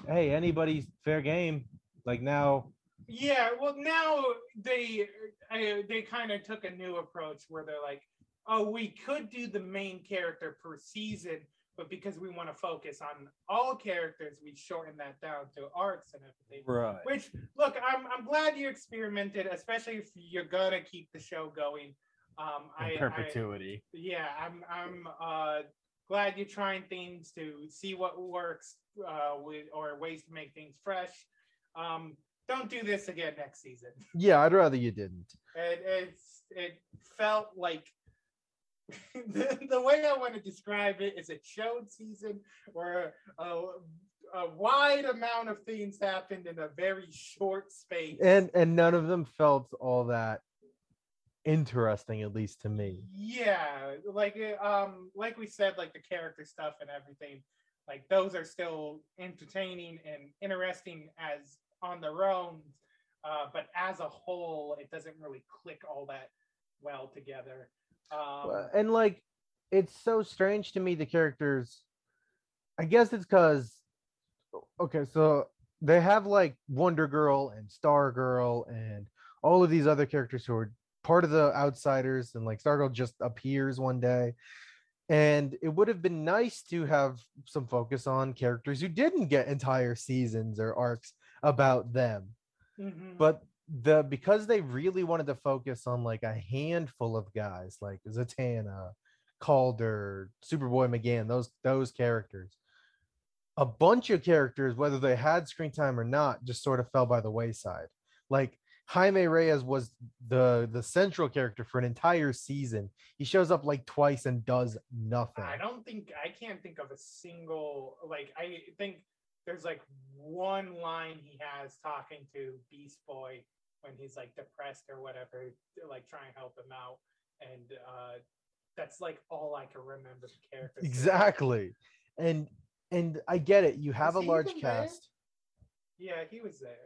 hey anybody's fair game. Like now yeah well now they uh, they kind of took a new approach where they're like oh we could do the main character per season but because we want to focus on all characters we shorten that down to arcs and everything right Which look, I'm I'm glad you experimented, especially if you're gonna keep the show going. Um, I, in I perpetuity yeah, I'm I'm uh glad you're trying things to see what works uh with or ways to make things fresh. Um, don't do this again next season. Yeah, I'd rather you didn't. It it's it felt like. the, the way I want to describe it is a showed season where a, a wide amount of things happened in a very short space. And and none of them felt all that interesting, at least to me. yeah, like uh, um, like we said, like the character stuff and everything, like those are still entertaining and interesting as on their own. Uh, but as a whole, it doesn't really click all that well together. Um, and like it's so strange to me the characters. I guess it's because okay so they have like wonder girl and star girl and all of these other characters who are part of the outsiders and like Star Girl just appears one day. And it would have been nice to have some focus on characters who didn't get entire seasons or arcs about them. Mhm. but the because they really wanted to focus on like a handful of guys like Zatanna, Calder, Superboy M'gann, those those characters. A bunch of characters, whether they had screen time or not, just sort of fell by the wayside. Like Jaime Reyes was the the central character for an entire season. He shows up like twice and does nothing. I don't think I can't think of a single like I think there's like one line he has talking to Beast Boy when he's like depressed or whatever, to, like trying to help him out, and uh, that's like all I can remember the character. saying. exactly and and I get it. You have Was a large even there? cast, Yeah, he was there.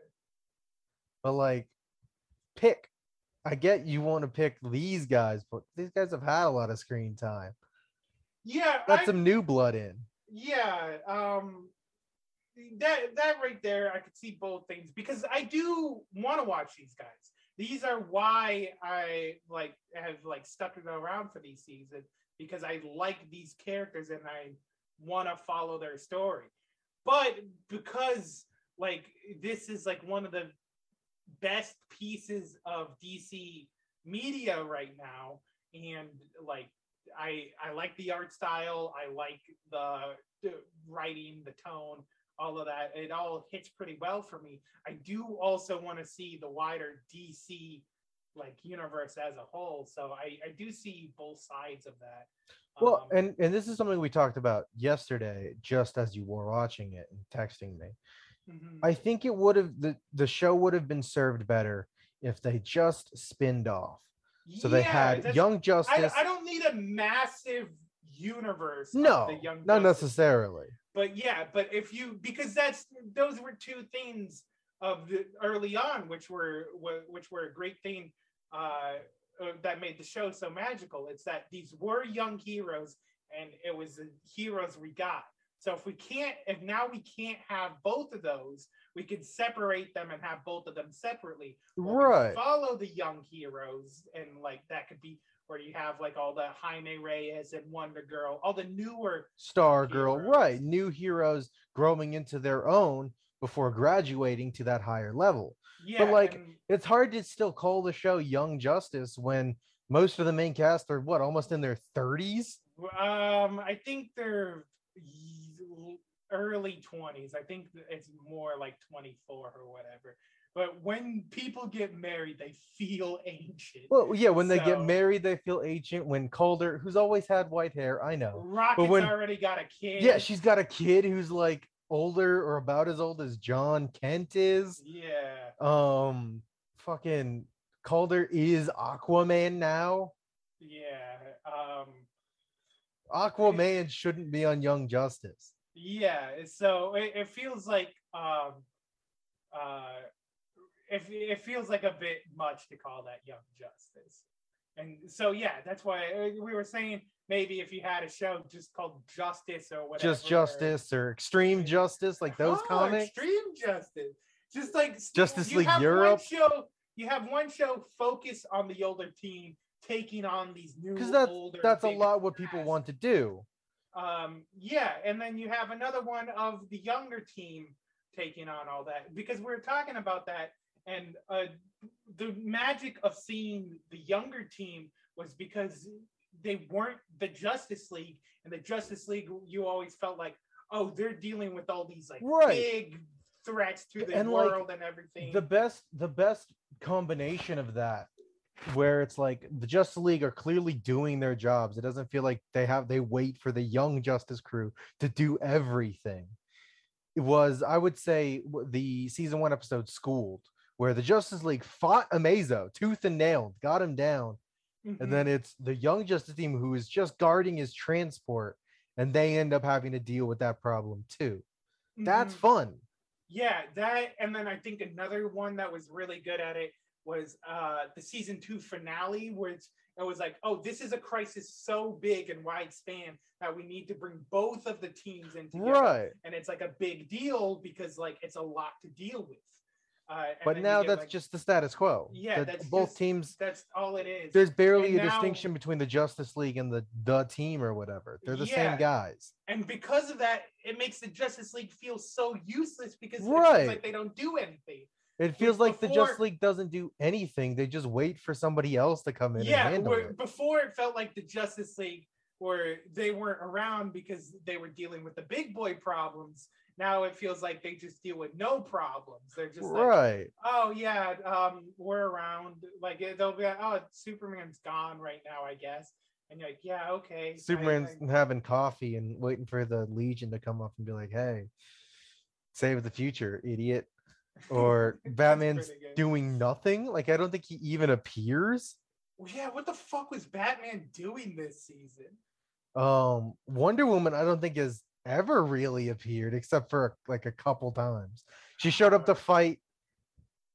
but like, pick. I get you want to pick these guys, but these guys have had a lot of screen time. Yeah, Got I- some new blood in. Yeah, um that that right there, I could see both things because I do want to watch these guys. These are why I like have like stuck around for these seasons because I like these characters and I want to follow their story. But because like this is like one of the best pieces of DC media right now and like I I like the art style, I like the, the writing, the tone, all of that. It all hits pretty well for me. I do also want to see the wider DC like universe as a whole. So I I do see both sides of that. Well, Um, and and this is something we talked about yesterday, just as you were watching it and texting me. mhm. I think it would have the the show would have been served better if they just spinned off. So they had Young I, Justice. I don't need a massive universe. no, the Young not Justice. necessarily. but yeah but if you because that's those were two things of the early on which were which were a great thing uh, uh that made the show so magical it's that these were young heroes and it was the heroes we got so if we can't if now we can't have both of those we could separate them and have both of them separately or Right. follow the young heroes and like that could be where you have like all the Jaime Reyes and Wonder Girl, all the newer Star Girl, right? New heroes growing into their own before graduating to that higher level. Yeah, but like, and- it's hard to still call the show Young Justice when most of the main cast are what almost in their thirties. Um, I think they're early twenties. I think it's more like twenty four or whatever. But when people get married, they feel ancient. Well, yeah, when they get married, they feel ancient. When Calder, who's always had white hair, I know. Rocket's when- already got a kid. Yeah, she's got a kid who's like older or about as old as Jon Kent is. yeah. Um, fucking Calder is Aquaman now. Yeah. Um. Aquaman shouldn't be on Young Justice. Yeah, so it, it feels like um uh it, it feels like a bit much to call that young justice. And so yeah, that's why uh, we were saying maybe if you had a show just called Justice or whatever. Just Justice or Extreme Justice, like those Oh, comics. Extreme Justice. Just like Justice you League have Europe. One show, you have one show focus on the older team taking on these new Because that's older that's a lot what people want to do. um yeah and then you have another one of the younger team taking on all that because we are talking about that and uh the magic of seeing the younger team was because they weren't the justice league and the justice league you always felt like oh they're dealing with all these like Right. big threats to the And, like, world and everything The best the best combination of that where it's like the Justice League are clearly doing their jobs. It doesn't feel like they have they wait for the young Justice crew to do everything. It was, I would say, the season one episode Schooled, where the Justice League fought Amazo tooth and nail, got him down. Mhm. And then it's the young Justice team who is just guarding his transport, and they end up having to deal with that problem too. That's Mhm. fun. Yeah, that and then I think another one that was really good at it was uh the season two finale, which it was like, oh, this is a crisis so big and wide span that we need to bring both of the teams in together. Right. And it's like a big deal because like it's a lot to deal with. Uh, But now that's like- just the status quo. yeah, The- that's both just- teams. That's all it is. There's barely And a now- distinction between the Justice League and the the team or whatever. They're the Yeah. same guys. and because of that, it makes the Justice League feel so useless because it Right. feels like they don't do anything. It feels like the before- Justice League doesn't do anything. They just wait for somebody else to come in yeah it. before it felt like the justice league where they weren't around because they were dealing with the big boy problems now it feels like they just deal with no problems. They're just like oh yeah um we're around. Like they'll be like oh superman's gone right now i guess. And you're like yeah okay. Superman's I- having coffee and waiting for the Legion to come up and be like, "Hey, save the future, idiot." Or Batman's doing nothing. Like I don't think he even appears. Well, yeah what the fuck was batman doing this season? Um, Wonder Woman, I don't think is ever really appeared except for like a couple times. She showed up to fight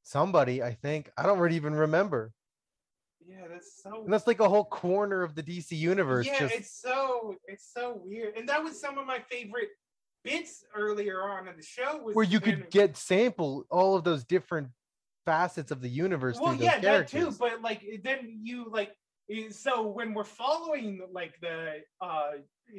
somebody, I think. I don't really even remember. Yeah, that's so. And that's like a whole corner of the DC universe. yeah, just it's so it's so weird, and that was some of my favorite bits earlier on in the show. Was where you could get sample all of those different facets of the universe well, yeah, that too. But like, then you like, eh, so when we're following like the uh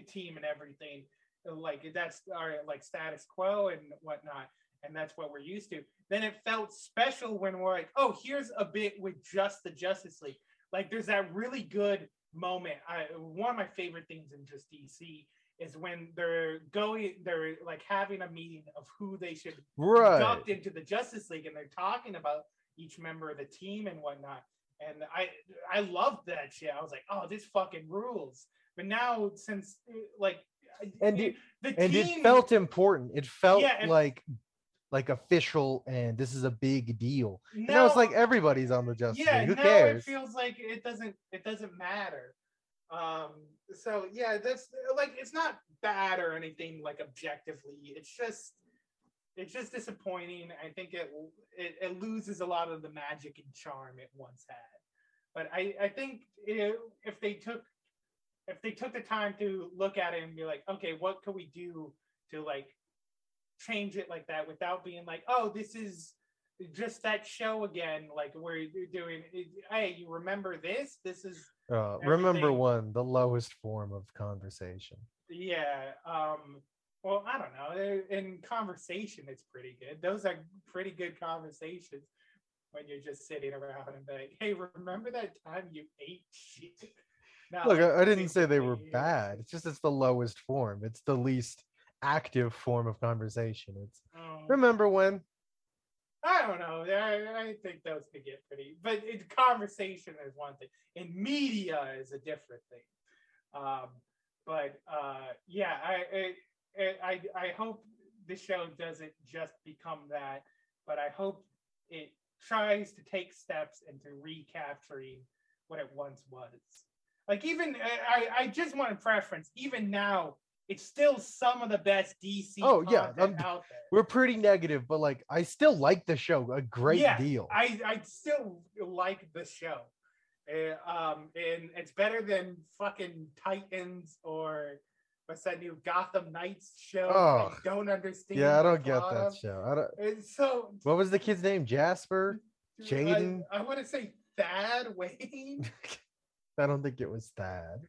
team and everything, like that's our like status quo and whatnot, and that's what we're used to. Then it felt special when we're like, oh, here's a bit with just the Justice League. Like, there's that really good moment. I one of my favorite things in just DC is when they're going, they're like having a meeting of who they should Right. induct into the Justice League, and they're talking about each member of the team and whatnot. And I I loved that shit. I was like, oh, this fucking rules. But now since like and it, and team, it felt important. It felt Yeah, and- like like official and this is a big deal. And now it's like everybody's on the Justice yeah, League. Who now cares? it feels like it doesn't it doesn't matter. Um, so yeah, that's like it's not bad or anything like objectively. It's just it's just disappointing. I think it it, it loses a lot of the magic and charm it once had. But I I think if, if they took if they took the time to look at it and be like, okay, what could we do to like change it like that without being like, oh, this is just that show again, like where you're doing, hey, you remember this? This is Uh, remember one, the lowest form of conversation. yeah. Um, well, I don't know. In conversation, it's pretty good. Those are pretty good conversations when you're just sitting around and be like, hey, remember that time you ate shit? Not Look, like I, I didn't say they were bad. It's just it's the lowest form. It's the least active form of conversation. It's Oh. remember when? I don't know. I, I think those could get pretty, but it, conversation is one thing, and media is a different thing. Um, but uh, yeah, I, I I I hope the show doesn't just become that, but I hope it tries to take steps into recapturing what it once was. Like even I I just want to preference even now. It's still some of the best DC Oh, yeah, content out there. We're pretty negative, but like I still like the show a great Yeah, deal. I I still like the show. Uh, um, and it's better than fucking Titans or what's that new Gotham Knights show? Oh, I don't understand. yeah, I don't get that of. show. I don't. It's so What was the kid's name? Jasper? Jaden? I, I want to say Thad Wayne. I don't think it was Thad.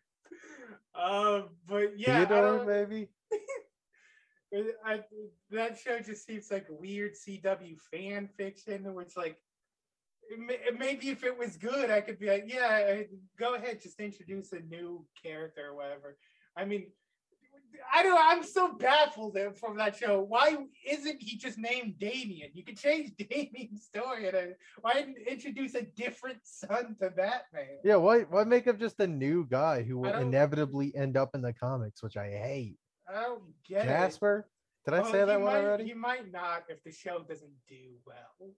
Um, but yeah, Theodore, maybe. I, that show just seems like weird CW fan fiction, which like maybe if it was good, I could be like, yeah, uh, go ahead, just introduce a new character or whatever. I mean, I don't. I'm so baffled from that show. Why isn't he just named Damien? You could change Damien's story. And uh, why introduce a different son to Batman? Yeah, why why make up just a new guy who will inevitably end up in the comics, which I hate. I don't get it. Jasper? Did I Well, say that one might- already? He might not if the show doesn't do well.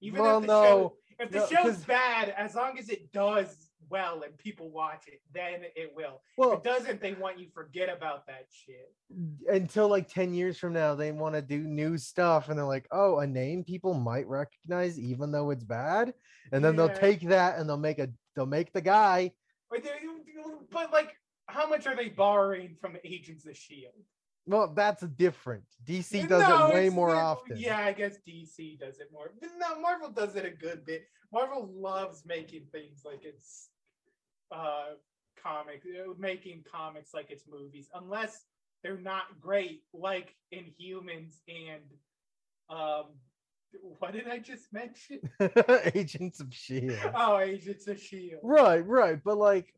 Even Well, if the no, show, if the no, show's bad, as long as it does well and people watch it, then it will. Well- if it doesn't, they want you forget about that shit. Until like 10 years from now, they want to do new stuff and they're like, oh, a name people might recognize even though it's bad. And then they'll take that and they'll make a they'll make the guy. But, but like, how much are they borrowing from the Agents of Shield? Well, that's different. DC does No, it way more often. Yeah, I guess DC does it more. But No, Marvel does it a good bit. Marvel loves making things like it's uh comic uh, making comics like it's movies, unless they're not great, like Inhumans and um what did I just mention? Agents of Shield. Oh, Agents of Shield. Right, right. But like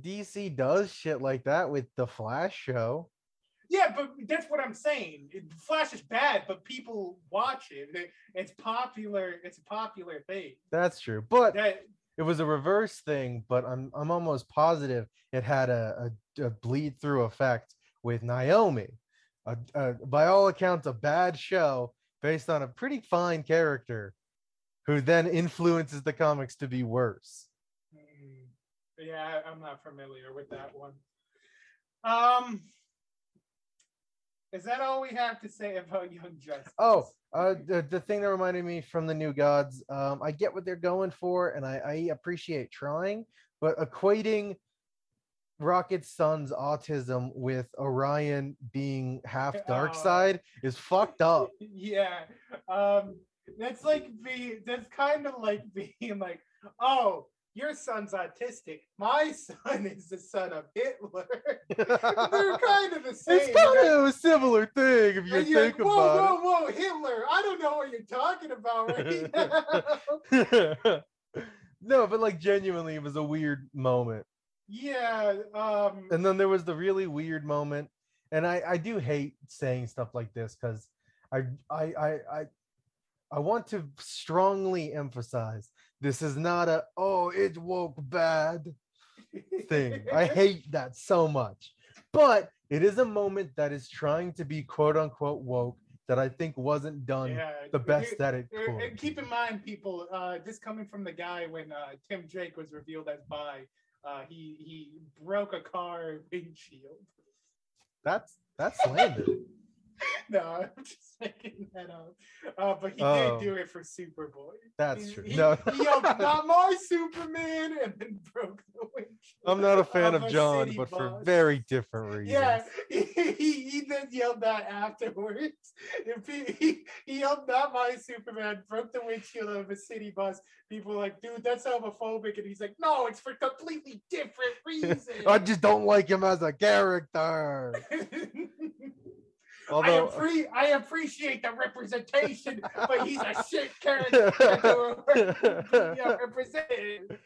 DC does shit like that with the Flash show. Yeah, but that's what I'm saying. It- Flash is bad, but people watch it. It- It's popular. It's a popular thing. That's true. But That it was a reverse thing, but I'm I'm almost positive it had a, a, a bleed through effect with Naomi. A, a, by all accounts, a bad show based on a pretty fine character who then influences the comics to be worse. Mm, Yeah, I'm not familiar with that one. Um, Is that all we have to say about Young Justice? Oh, uh, the, the thing that reminded me from the New Gods, um, I get what they're going for, and I, I appreciate trying, but equating Rocket's son's autism with Orion being half dark Oh. side is fucked up. yeah. Um, that's like be that's kind of like being like, oh, your son's autistic. My son is the son of Hitler. They're kind of the same. It's kind of a similar thing if you And think like, whoa, about whoa, whoa, Hitler! I don't know what you're talking about right now. no, but like genuinely, it was a weird moment. yeah. Um. and then there was the really weird moment and i i do hate saying stuff like this because I, I i i i want to strongly emphasize this is not a oh it woke bad thing. I hate that so much. But it is a moment that is trying to be quote unquote woke that i think wasn't done Yeah, the best here- that it could. and keep in mind, people, uh, this coming from the guy when uh, Tim Drake was revealed as bi, uh, he he broke a car windshield. that's that's slander no, I'm just making that up. Uh, but he Oh. did do it for Superboy. That's He- true. He, No. he yelled, "Not my Superman!" and then broke the windshield. i'm not a fan of a john but for very different reasons Yeah, he, he, he then yelled that afterwards. He, he, he yelled, not my Superman, broke the windshield of a city bus. People were like, dude, that's homophobic. And he's like, no, it's for completely different reasons. i just don't like him as a character I, appre- I appreciate the representation, but he's a shit character to yeah, represented.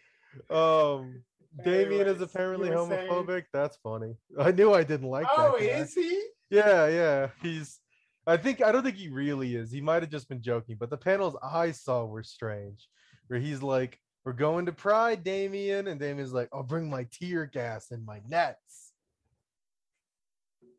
Um, Damien is apparently were saying- homophobic. That's funny. I knew I didn't like Oh, that. guy. is he? Yeah, yeah. He's. I think I don't think he really is. He might have just been joking, but the panels I saw were strange, where he's like, "We're going to Pride, Damien," and Damien's like, "I'll bring my tear gas and my nets."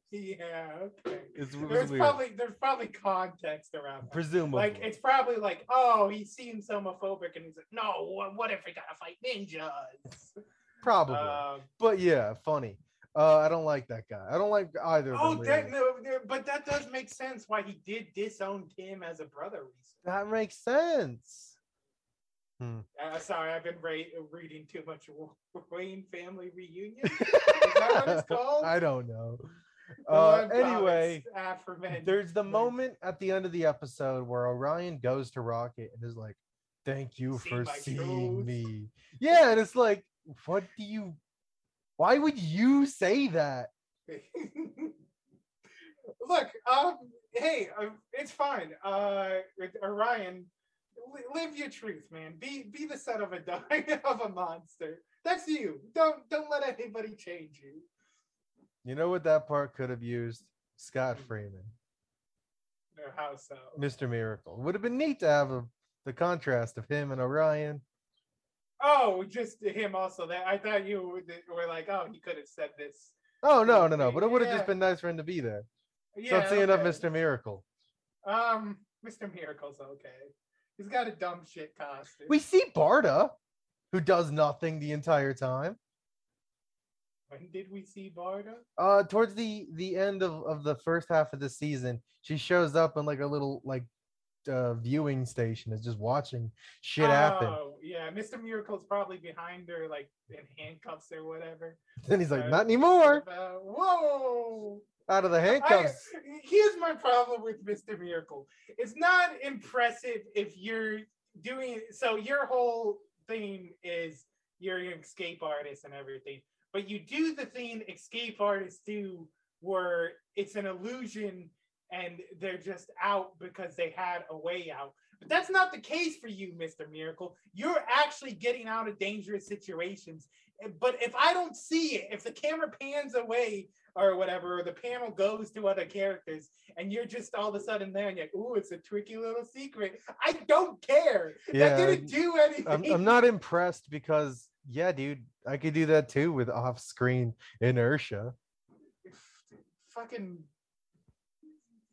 Yeah, okay. It's, it There's weird. probably there's probably context around that. Presumably. Like it's probably like, oh, he seems homophobic, and he's like, no, what, if we gotta fight ninjas? Probably. Um, but yeah, funny. Uh, I don't like that guy. I don't like either of oh, them. that, no, but that does make sense why he did disown Tim as a brother recently. That makes sense. Hmm. Uh, sorry, I've been re- reading too much Wa- Wayne Family Reunion. Is that what it's called? I don't know. The Uh, anyway, there's the moment at the end of the episode where Orion goes to Rocket and is like, "Thank you See for seeing truth." me." Yeah, and it's like, what do you? Why would you say that? Look, um, hey, uh, it's fine. Uh, Orion, li- live your truth, man. Be be the son of a of a monster. That's you. Don't don't let anybody change you. You know what that part could have used? Scott Freeman, No, how so? Mr. Miracle. Would have been neat to have a, the contrast of him and Orion. Oh, just him also. That I thought you were- like, oh, he could have said this. Oh no, no, no! But it would have Yeah. just been nice for him to be there. Yeah, Don't see enough okay. Mr. Miracle. Um, Mr. Miracle's okay. He's got a dumb shit costume. We see Barda, who does nothing the entire time. When did we see Barda? Uh, towards the the end of of the first half of the season, she shows up in like a little like uh viewing station, is just watching shit happen. Oh, yeah, Mr. Miracle's probably behind her, like in handcuffs or whatever. Then he's like, Uh, not anymore. uh, whoa! Out of the I, handcuffs. here's my problem with Mr. Miracle. It's not impressive if you're doing so. Your whole thing is you're an escape artist and everything, but you do the thing escape artists do, where it's an illusion and they're just out because they had a way out. But that's not the case for you, Mr. Miracle. You're actually getting out of dangerous situations. But if I don't see it, if the camera pans away or whatever, or the panel goes to other characters, and you're just all of a sudden there and you're like, ooh, it's a tricky little secret. I don't care. Yeah, that didn't do anything. I'm, I'm not impressed because yeah, dude, I could do that too with off-screen inertia. fucking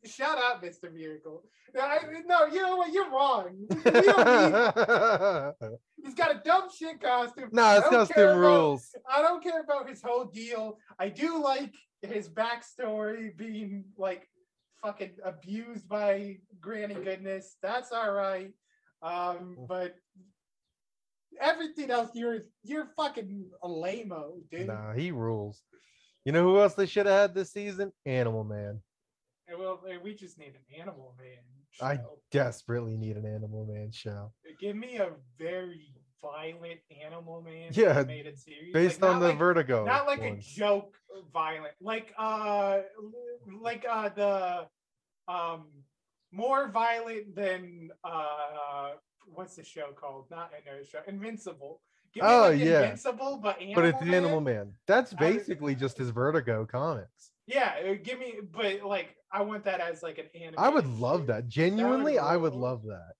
shout out, Mr. Miracle. I, no, you know what? You're wrong. We don't need- he's got a dumb shit costume. Nah, it's about- rules. I don't care about his whole deal. I do like his backstory being like fucking abused by Granny Goodness. That's all right. Um, but everything else, you're you're fucking a lameo, dude. Nah, he rules. You know who else they should have had this season? Animal Man. Well, we just need an Animal Man. I desperately need an Animal Man show. Give me a very violent Animal Man Yeah, animated series, based Like, on the like- Vertigo Not like ones. a joke violent, like uh, like uh the um more violent than uh what's the show called? Not another show, Invincible. Give me Oh, like yeah. Invincible, but Animal but it's Man. Animal Man. That's would- basically just his Vertigo comics. Yeah, uh, give me, but like I want that as like an anime. I would love that. Genuinely, I would rule. love that.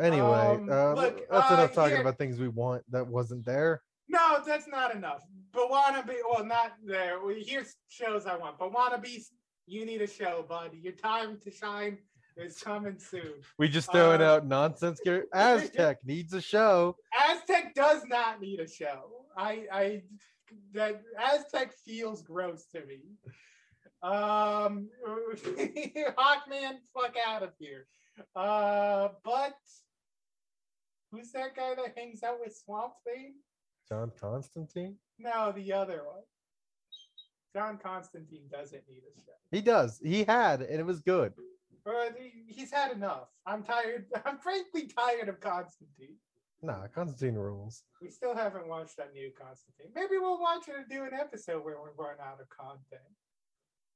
Anyway, Um, uh, look, that's uh, enough talking about things we want that wasn't there. No, that's not enough. But wannabe, well, not there. Here's shows I want. But wannabes, you need a show, buddy. Your time to shine is coming soon. We just throwing Uh, out nonsense. here. Aztec needs a show. Aztec does not need a show. I, I, that Aztec feels gross to me. Um, Hawkman, fuck out of here. Uh, but who's that guy that hangs out with Swamp Thing? John Constantine. No, the other one. John Constantine doesn't need a show. He does. He had, and it was good. But he's had enough. I'm tired. I'm frankly tired of Constantine. Nah, Constantine rules. We still haven't watched that new Constantine. Maybe we'll watch it and do an episode where we run out of content.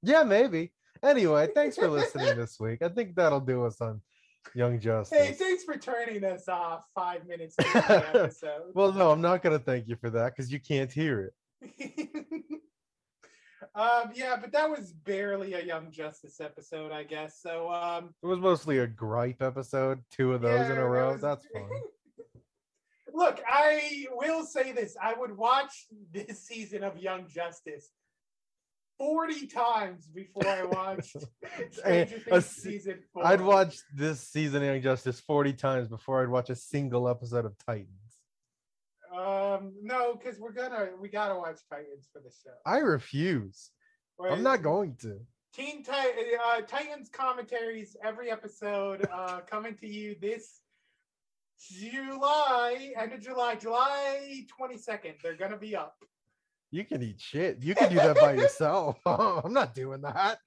Yeah, maybe. Anyway, thanks for listening this week. I think that'll do us on Young Justice. Hey, thanks for turning us off five minutes into the episode. well, no, I'm not gonna thank you for that because you can't hear it. Um, yeah, but that was barely a Young Justice episode, I guess. So, um, It was mostly a gripe episode. Two of those in a row. that was- That's fine. Look, I will say this. I would watch this season of Young Justice 40 times before I watched Stranger a Things se- season 4. I'd watch this season of Young Justice 40 times before I'd watch a single episode of Titans. Um, no, because we're gonna we gotta watch Titans for the show. I refuse. I'm not going to. Teen Ti- uh, Titans commentaries every episode uh, coming to you this July, end of July, July 22nd. They're gonna be up. You can eat shit. You can do that by yourself. I'm not doing that.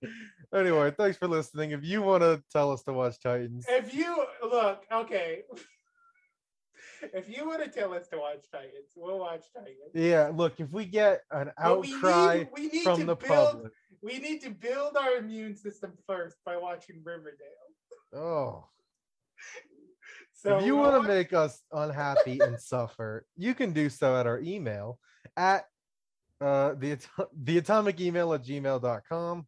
Anyway, thanks for listening. If you want to tell us to watch Titans, If you look, okay. If you want to tell us to watch Titans, we'll watch Titans. yeah, look, if we get an But we outcry need- we need from to the build- public, We need to build our immune system first by watching Riverdale. oh, So if you we'll want to make us unhappy and suffer, you can do so at our email at uh, the, the atomic email at gmail.com.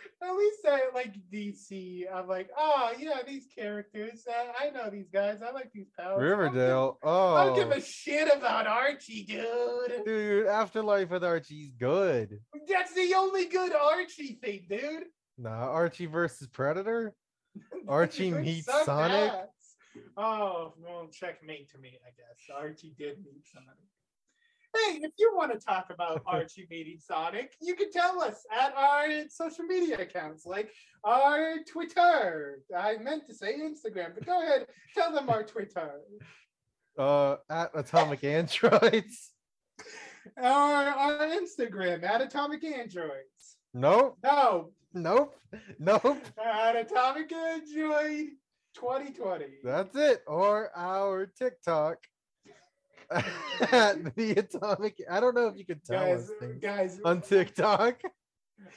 At least I like DC. I'm like, oh yeah, these characters. Uh, I know these guys. I like these powers. Riverdale. Oh. I don't Oh, give a shit about Archie, dude. dude, Afterlife with Archie's good. That's the only good Archie thing, dude. Nah, Archie versus Predator. Archie meets Sonic. ass. Oh, well, checkmate to me, I guess. Archie did meet Sonic. Hey, if you want to talk about Archie meeting Sonic, you can tell us at our social media accounts, like our Twitter. I meant to say Instagram, but go ahead, tell them our Twitter. Uh, at Atomic Androids. Our, our Instagram at Atomic Androids. Nope, No, nope, nope. at Atomic Android 2020. That's it. Or our TikTok. At the Atomic. I don't know if you could tell Guys, guys, on TikTok.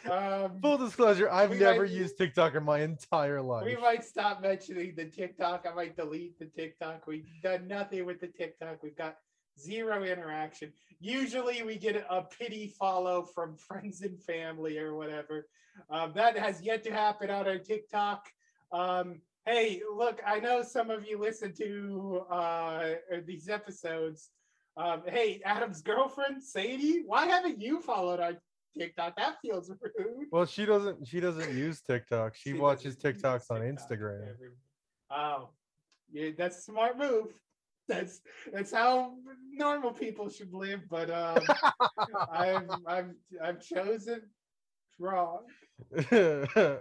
um, Full disclosure, I've never might- used TikTok in my entire life. We might stop mentioning the TikTok. I might delete the TikTok. We've done nothing with the TikTok. We've got zero interaction. Usually we get a pity follow from friends and family or whatever. Um, that has yet to happen on our TikTok. Um, hey, look, I know some of you listen to uh, these episodes. Um, hey, Adam's girlfriend, Sadie, why haven't you followed our TikTok? That feels rude. Well, she doesn't. She doesn't use TikTok. She, She watches TikToks on TikTok Instagram. every- Oh, yeah, that's a smart move. That's that's how normal people should live. But um, I've I've I've chosen wrong.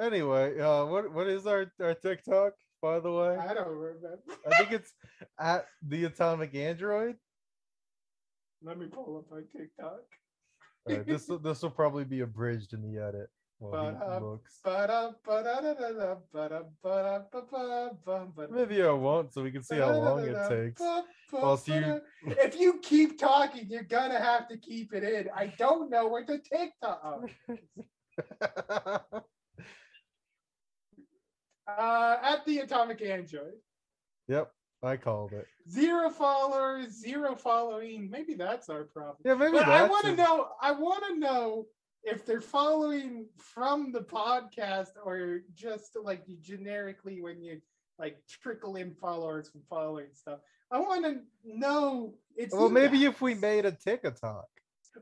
Anyway, uh, what what is our our TikTok? By the way, I don't remember. I think it's at the Atomic Android. Let me pull up my TikTok. Right, this this will probably be abridged in the edit. Maybe I won't, so we can see how long it takes. Whilst you, If you keep talking, you're gonna have to keep it in. I don't know where the TikTok. Uh, at the Atomic Android. yep, I called it. Zero followers, zero following. Maybe that's our problem. Yeah, maybe But I want to know. I want to know if they're following from the podcast or just like you generically when you like trickle in followers from following stuff. I want to know. It's Well, maybe guys. if we made a TikTok.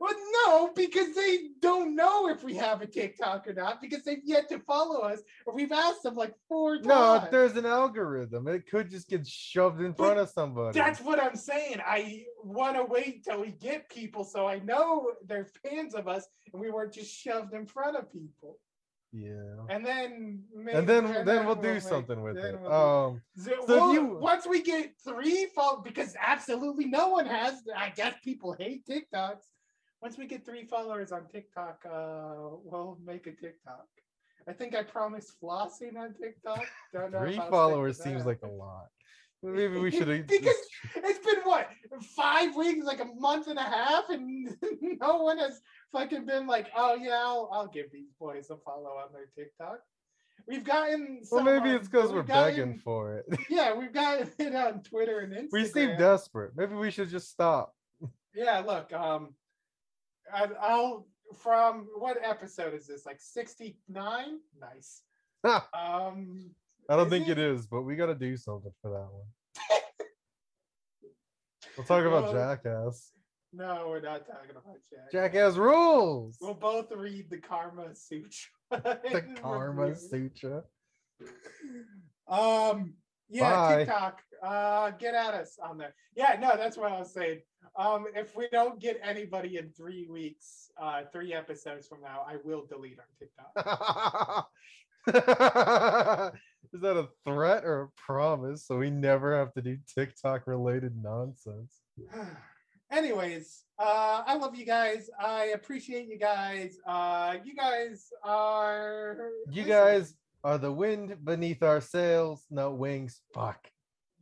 Well, no, because they don't know if we have a TikTok or not because they've yet to follow us. Or we've asked them like four times. No, there's an algorithm. It could just get shoved in front of somebody. That's what I'm saying. I want to wait till we get people so I know they're fans of us and we weren't just shoved in front of people. yeah. And then maybe, And then then we'll do make- something with it. we'll Um, So, so well, you- once we get three follow because absolutely no one has. I guess people hate TikToks. Once we get three followers on TikTok, uh, we'll make a TikTok. I think I promised flossing on TikTok. Don't know three followers seems like a lot. Maybe we should have. because it's been what five weeks, like a month and a half, and no one has fucking been like, "Oh yeah, I'll, I'll give these boys a follow on their TikTok." We've gotten. Well, maybe on- it's because we're gotten- begging for it. Yeah, we've got it on Twitter and Instagram. we seem desperate. Maybe we should just stop. Yeah, look, um, I, I'll from what episode is this? Like sixty nine? Nice. Um, I don't think it? it is, but we got to do something for that one. We'll talk about Well, Jackass. no, we're not talking about Jackass. Jackass rules. We'll both read the Karma Sutra. The Karma Sutra. Um, yeah, Bye. TikTok. Uh, get at us on there. Yeah, no, that's what I was saying. Um, if we don't get anybody in three weeks, uh, three episodes from now, I will delete our TikTok. is that a threat or a promise? So we never have to do TikTok related nonsense. Anyways, uh, I love you guys. I appreciate you guys. Uh, you guys are. You guys are the wind beneath our sails. No wings. Fuck.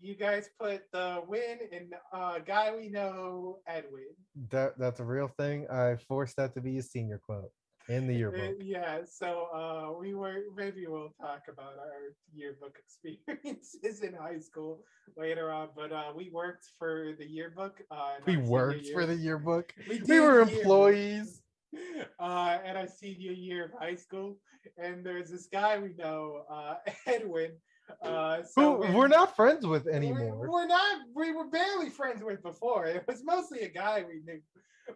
You guys put the win in uh, guy we know, Edwin. That that's a real thing. I forced that to be a senior quote in the yearbook. yeah, so uh, we were maybe we'll talk about our yearbook experiences in high school later on. But uh, we worked for the yearbook. Uh, We worked for the yearbook. We, We were employees. Uh, at our senior year of high school, and there's this guy we know, uh, Edwin. Uh, so Who we're not friends with anymore. We're not. We were barely friends with before. It was mostly a guy we knew,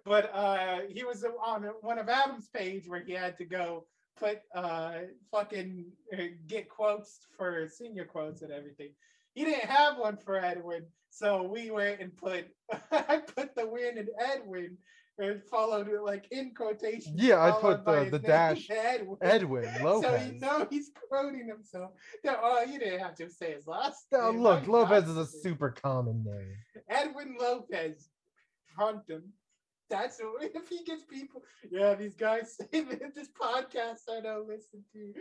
but uh, he was on one of Adam's page where he had to go put uh, fucking uh, get quotes for senior quotes and everything. He didn't have one for Edwin, so we went and put. I put the win in Edwin. And followed it like in quotation. Yeah, I put the- the dash Edwin. Edwin So you know he's quoting himself. No, oh, you didn't have to say his last Oh, name. look, I'm Lopez is a super common name. Edwin Lopez. Hunt him. That's what, if he gets people. Yeah, these guys say that this podcast I don't listen to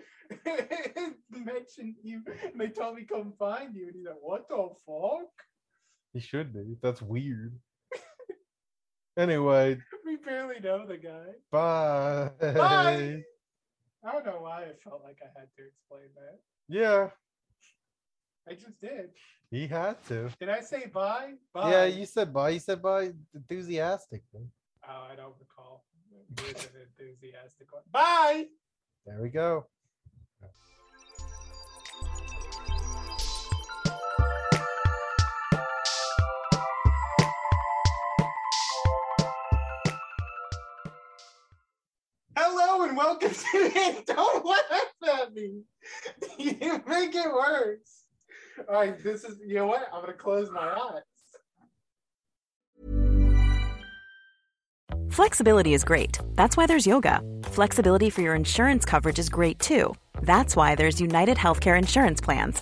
mentioned you. And they told me come find you. And he's like, what the fuck? He should be. That's weird. Anyway, We barely know the guy. bye. Bye. I don't know why I felt like I had to explain that. Yeah, I just did. he had to. Did I say bye? Bye. Yeah, you said bye. You said bye enthusiastically. Oh, I don't recall. It was an enthusiastic one. Bye. There we go. Hello and welcome to it. Don't laugh at me. You make it worse. All right, this is you know what? I'm gonna close my eyes. Flexibility is great. That's why there's yoga. Flexibility for your insurance coverage is great too. That's why there's United Healthcare Insurance Plans.